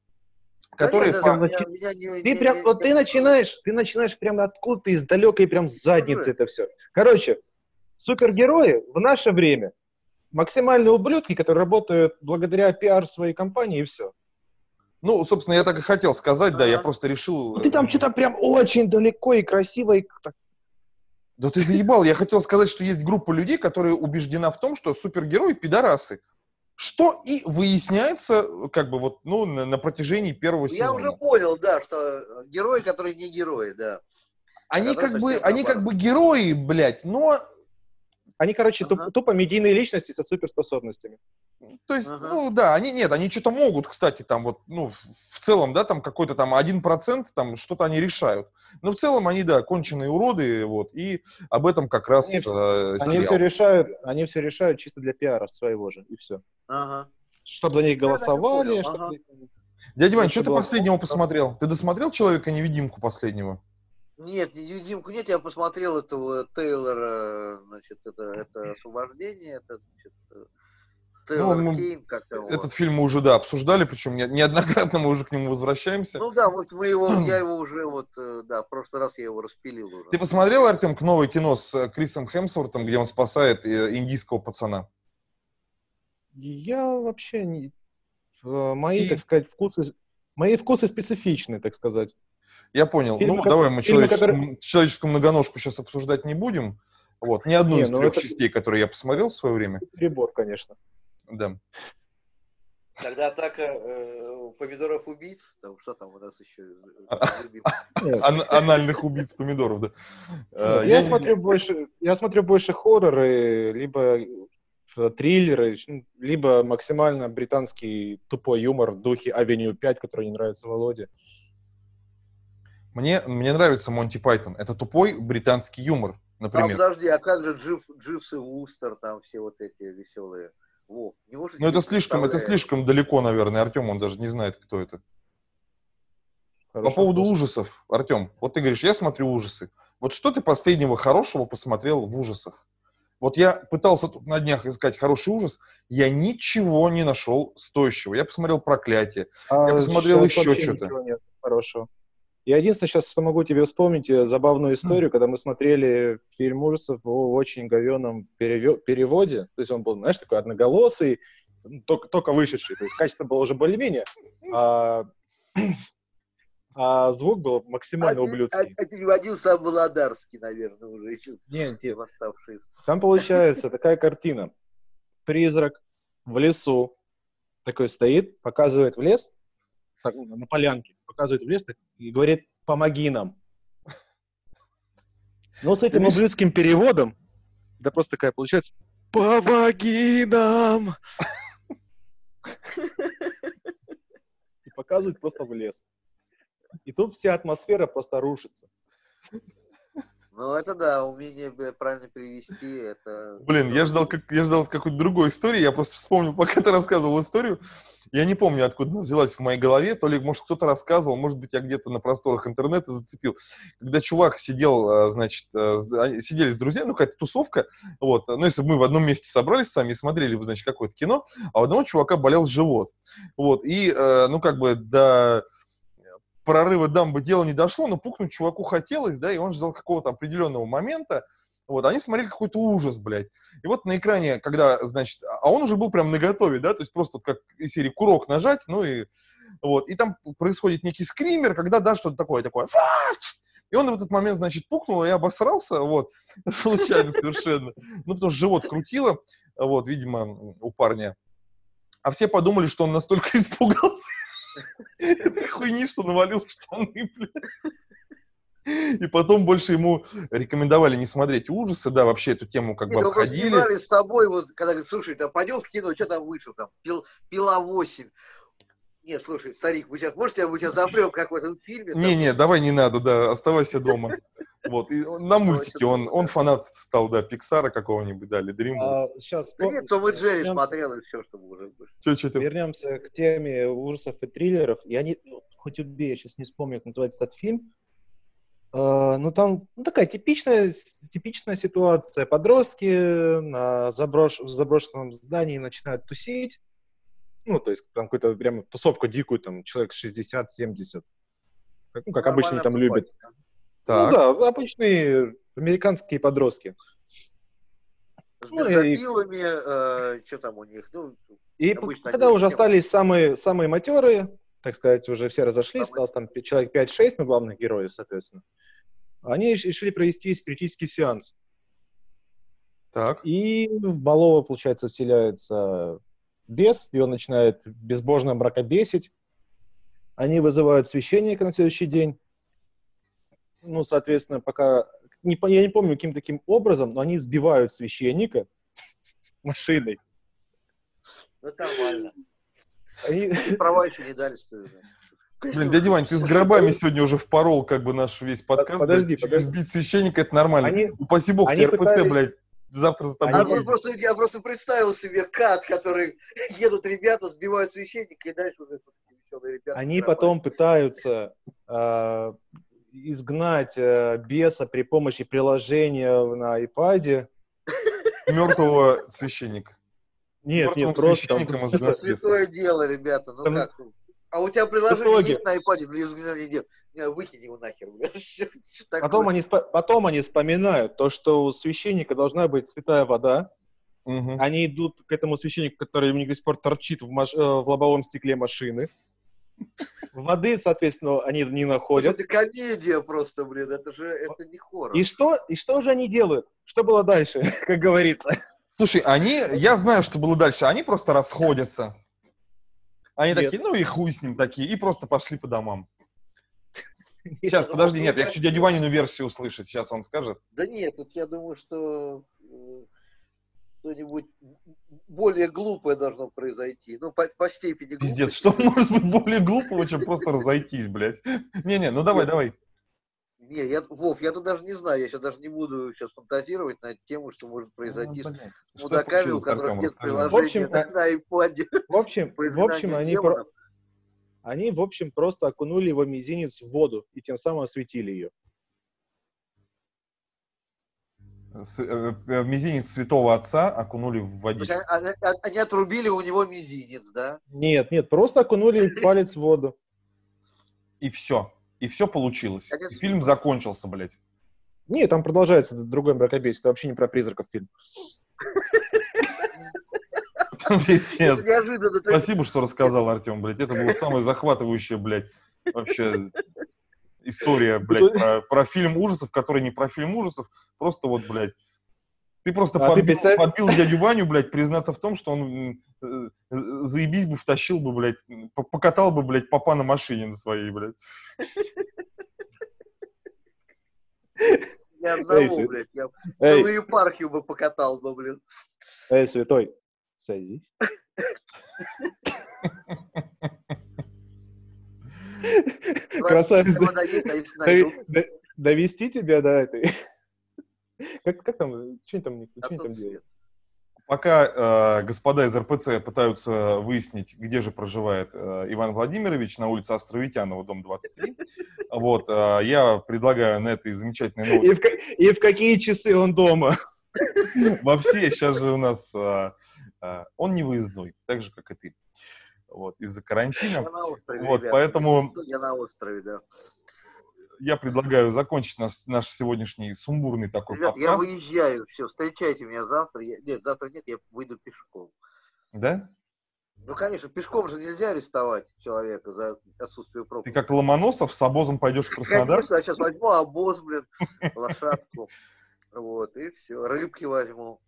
Да которые по- да, Ты прям, вот ты начинаешь, ты начинаешь прям откуда-то из далекой прям с задницы это все. Короче, супергерои в наше время максимальные ублюдки, которые работают благодаря пиар своей компании и все. Ну, собственно, я так и хотел сказать, да, я просто решил... Ну, ты там э, что-то прям очень далеко и красиво, и так Да ты заебал. Я хотел сказать, что есть группа людей, которые убеждена в том, что супергерои пидорасы. Что и выясняется, как бы вот, ну, на, на протяжении первого Я сезона. уже понял, да, что герои, которые не герои, да. Они как бы, они как бы герои, блядь, но, Они, короче, туп- Ага. тупо медийные личности со суперспособностями. то есть, Ага. ну, да, они, нет, они что-то могут, кстати, там вот, ну, в, целом, да, там какой-то там один процент, там что-то они решают. Но в целом они, да, конченые уроды, вот, и об этом как раз Они э, Они сериал. все решают, они все решают чисто для пиара своего же, и все. Ага. Чтобы за них голосовали, понял, чтобы... ага. Дядя Вань, что ты последнего посмотрел? Ты досмотрел «Человека-невидимку» последнего? Нет, не Димку нет, я посмотрел этого Тейлора, значит, это, это освобождение, это, значит, э, Тейлор мы- Кейн, как его. Этот фильм мы уже, да, обсуждали, причем не- неоднократно мы уже к нему возвращаемся. Ну да, вот мы его, я его уже вот, э, да, в прошлый раз я его распилил уже. Ты посмотрел, Артем, к новое кино с э, Крисом Хемсвортом, где он спасает индийского пацана? Я вообще не... Мои, И- так сказать, вкусы... Мои вкусы специфичны, так сказать. Я понял. Фильмы, ну, ко- давай мы фильмы, человеческую, которые- человеческую многоножку сейчас обсуждать не будем. Вот, ни одну Не, из ну трех это- частей, которые я посмотрел в свое время. Перебор, конечно. Да. Тогда атака э, помидоров убийц, там что там у нас еще? А, любимый? Нет, Ан- анальных убийц помидоров, да. Э, я, смотрю больше, я смотрю больше хорроры, либо э, триллеры, м, либо максимально британский тупой юмор в духе Авеню 5, который не нравится Володе. Мне, мне нравится Монти Пайтон. Это тупой британский юмор, А, например. подожди, а как же Джив, Дживс и Вустер, там все вот эти веселые? Во, Ну, это слишком, это слишком далеко, наверное. Артем, он даже не знает, кто это. По Хороший поводу вопрос. ужасов, Артем, вот ты говоришь, я смотрю ужасы. Вот что ты последнего хорошего посмотрел в ужасах? Вот я пытался тут на днях искать хороший ужас, я ничего не нашел стоящего. Я посмотрел «Проклятие». А Я посмотрел еще вообще что-то. ничего нет хорошего. Я единственное сейчас, что могу тебе вспомнить, э, забавную историю, когда мы смотрели фильм ужасов в очень говеном переводе. То есть он был, знаешь, такой одноголосый, только, только вышедший. То есть качество было уже более-менее, а, а звук был максимально А, ублюдский. а- а переводил сам Володарский, наверное, уже еще Нет, нет. восставший. Там получается такая картина. Призрак в лесу такой стоит, показывает в лес, так, ну, на полянке, показывает в лес и говорит, помоги нам. Но с этим ублюдским переводом, да просто такая получается, помоги нам! И показывает просто в лес. И тут вся атмосфера просто рушится. Ну, это да, умение правильно перевести, это... Блин, я ждал, как, я ждал какой-то другой истории. Я просто вспомнил, пока ты рассказывал историю. Я не помню, откуда она взялась в моей голове. То ли, может, кто-то рассказывал, может быть, я где-то на просторах интернета зацепил. Когда чувак сидел, э, значит, они сидели с друзьями, ну, какая-то тусовка. Вот. Ну, если бы мы в одном месте собрались сами и смотрели бы, значит, какое-то кино, а у одного чувака болел живот. Вот. И, э, ну, как бы до прорыва дамбы дело не дошло, но пукнуть чуваку хотелось, да, и он ждал какого-то определенного момента. Вот, они смотрели какой-то ужас, блядь. И вот на экране, когда, значит, а он уже был прям наготове, да, то есть просто как из серии курок нажать, ну и вот, и там происходит некий скример, когда, да, что-то такое, такое, и он в этот момент, значит, пукнул и обосрался, вот, случайно совершенно, ну, потому что живот крутило, вот, видимо, у парня, а все подумали, что он настолько испугался этой хуйни, что навалил в штаны, блядь. И потом больше ему рекомендовали не смотреть ужасы, да, вообще эту тему как бы Нет, просто обходили. с собой, вот, когда говорят, слушай, там пойдем в кино, что там вышел, там, пил, пила 8. Нет, слушай, старик, вы сейчас, можете, мы сейчас запрем как в этом фильме? там, Не-не, давай не надо, да, оставайся дома. Вот, и на мультике он, он фанат стал, да, Пиксара какого-нибудь, да, или А, DreamWorks. сейчас Да нет, Том и Джерри вернемся- смотрел, и все, что уже чё ты? Вернемся к теме ужасов и триллеров. Я не, хоть убей, я сейчас не вспомню, как называется этот фильм. А, ну, там ну, такая типичная, типичная ситуация. Подростки на заброш- в заброшенном здании начинают тусить. Ну, то есть там какую-то прям тусовку дикую, там, человек 60-70. Как, ну, как обычно там любят. обстановка. Так, Ну да, обычные американские подростки. С Ну, и- бензопилами, что там у них, ну, И когда уже остались самые, самые матерые, так сказать, уже все разошлись, осталось там человек 5-6, ну, главных героев, соответственно, они реш- решили провести спиритический сеанс. так. И в Балова, получается, вселяется бес, и он начинает безбожно мракобесить. Они вызывают священника на следующий день. Ну, соответственно, пока... Не, я не помню, каким таким образом, но они сбивают священника машиной. ну, нормально. Они, Права еще не дали, что ли. Блин, дядя Вань, ты с гробами сегодня уже впорол как бы наш весь подкаст. подожди, блядь. подожди. Сбить священника, это нормально. Они- Упаси бог, они тебе РПЦ, блядь, завтра за тобой А будет. просто, я просто представил себе кат, который едут ребята, сбивают священника, и дальше уже ребята. Они дробят. потом пытаются э, изгнать э, беса при помощи приложения на iPad. Мертвого священника. Нет, нет, просто там беса. Святое дело, ребята, ну Там- как? А у тебя приложение есть на iPad для изгнания дел? Не, выкинь его нахер? Потом они, потом они вспоминают то, что у священника должна быть святая вода. Мгм. Они идут к этому священнику, который у них до сих пор торчит в, маш- э, в лобовом стекле машины. Воды, соответственно, они не находят. Это комедия просто, блин, это же, это не хоррор. И что, и что же они делают? Что было дальше, как говорится? Слушай, они, я знаю, что было дальше, они просто расходятся. Они Нет. такие, ну и хуй с ним такие, и просто пошли по домам. Сейчас, подожди, нет, я хочу дядю Ванину версию услышать, сейчас он скажет. Да нет, тут я думаю, что э, что-нибудь более глупое должно произойти. Ну, по, по степени Пиздец, глупости. что может быть более глупого, чем просто разойтись, блядь? Не-не, ну давай, давай. Не, я, Вов, я тут даже не знаю, я сейчас даже не буду сейчас фантазировать на тему, что может произойти Ну, с мудаками, у которых нет расскажи. В приложения общем, на, на iPad. В общем, в общем, они, про- они, в общем, просто окунули его мизинец в воду и тем самым осветили ее. С- э, э, Мизинец святого отца окунули в водичку. они, отрубили у него мизинец, да? Нет, нет, просто окунули палец в воду. И все. И все получилось. И фильм закончился, блядь. Нет, там продолжается другой мракобесие. Это вообще не про призраков фильм. Есть Спасибо, что рассказал, Артем, блядь. Это была самая захватывающая, блядь, вообще история, блядь, про, про фильм ужасов, который не про фильм ужасов. Просто вот, блядь, ты просто А ты подбил, представь- подбил дядю Ваню, блядь, признаться в том, что он э, э, заебись бы втащил бы, блядь, по- покатал бы, блядь, папа на машине на своей, блядь. Ни одного, Эй, блядь. Я целую епархию бы покатал бы, блин. эй, святой, садись. Красавец, довести тебя до этой... Как, как там, что они там, что там делают? Пока э, господа из РПЦ пытаются выяснить, где же проживает э, Иван Владимирович на улице Островитянова, дом 23, вот, э, я предлагаю на этой замечательной И ноте в, и в какие часы он дома? во все, сейчас же у нас, э, он не выездной, так же, как и ты, вот, из-за Я карантина. на острове, Вот, ребят. поэтому Я на острове, да. я предлагаю закончить наш, наш сегодняшний сумбурный такой Ребят, я подкаст. выезжаю, все, встречайте меня завтра. Я- Нет, завтра нет, я выйду пешком. Да? Ну, конечно, пешком же нельзя арестовать человека за отсутствие Ты пропуска. как Ломоносов с обозом пойдешь в Краснодар? Конечно, я сейчас возьму обоз, блин, лошадку. Вот, и все. Рыбки возьму.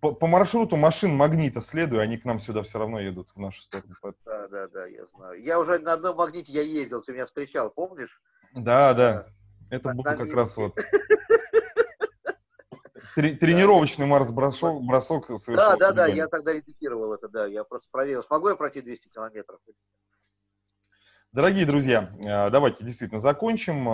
По, по маршруту машин магнита следуй, они к нам сюда все равно едут, в нашу сторону. Да, да, да, я знаю. Я уже на одном магните я ездил, ты меня встречал, помнишь? Да, да. Это был как раз вот Тре- тренировочный Марс-бросок бросок совершил. Да, да, да, я тогда репетировал это, да. Я просто проверил, смогу я пройти 200 километров. Дорогие друзья, э, давайте действительно закончим.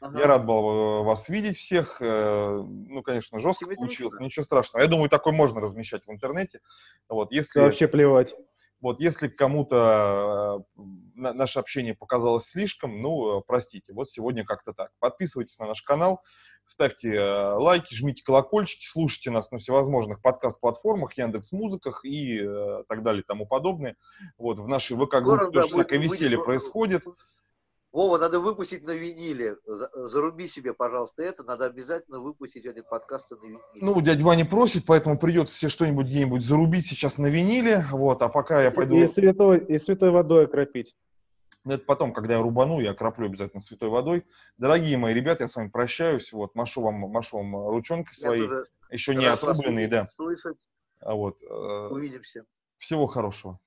Ага. Я рад был э, вас видеть всех. Э, Ну, конечно, жестко Симметрично. получилось, но ничего страшного. Я думаю, такой можно размещать в интернете. Вот, если... Вообще плевать. Вот, если кому-то э, на- наше общение показалось слишком, ну, простите, вот сегодня как-то так. Подписывайтесь на наш канал, ставьте э, лайки, жмите колокольчики, слушайте нас на всевозможных подкаст-платформах, Яндекс Музыках и э, так далее и тому подобное. Вот, в нашей ВК-группе будет- всякое веселье про- происходит. Вова, надо выпустить на виниле. За- Заруби себе, пожалуйста, это. Надо обязательно выпустить эти подкасты на виниле. Ну, дядя Ваня просит, поэтому придется себе что-нибудь где-нибудь зарубить сейчас на виниле. Вот, а пока я пойду... И святой, и святой водой окропить. Но это потом, когда я рубану, я окроплю обязательно святой водой. Дорогие мои ребята, я с вами прощаюсь. Вот, машу вам, машу вам ручонкой своей. тоже Еще не отрубленные, да. Слышать. А вот, э, Увидимся. всего хорошего.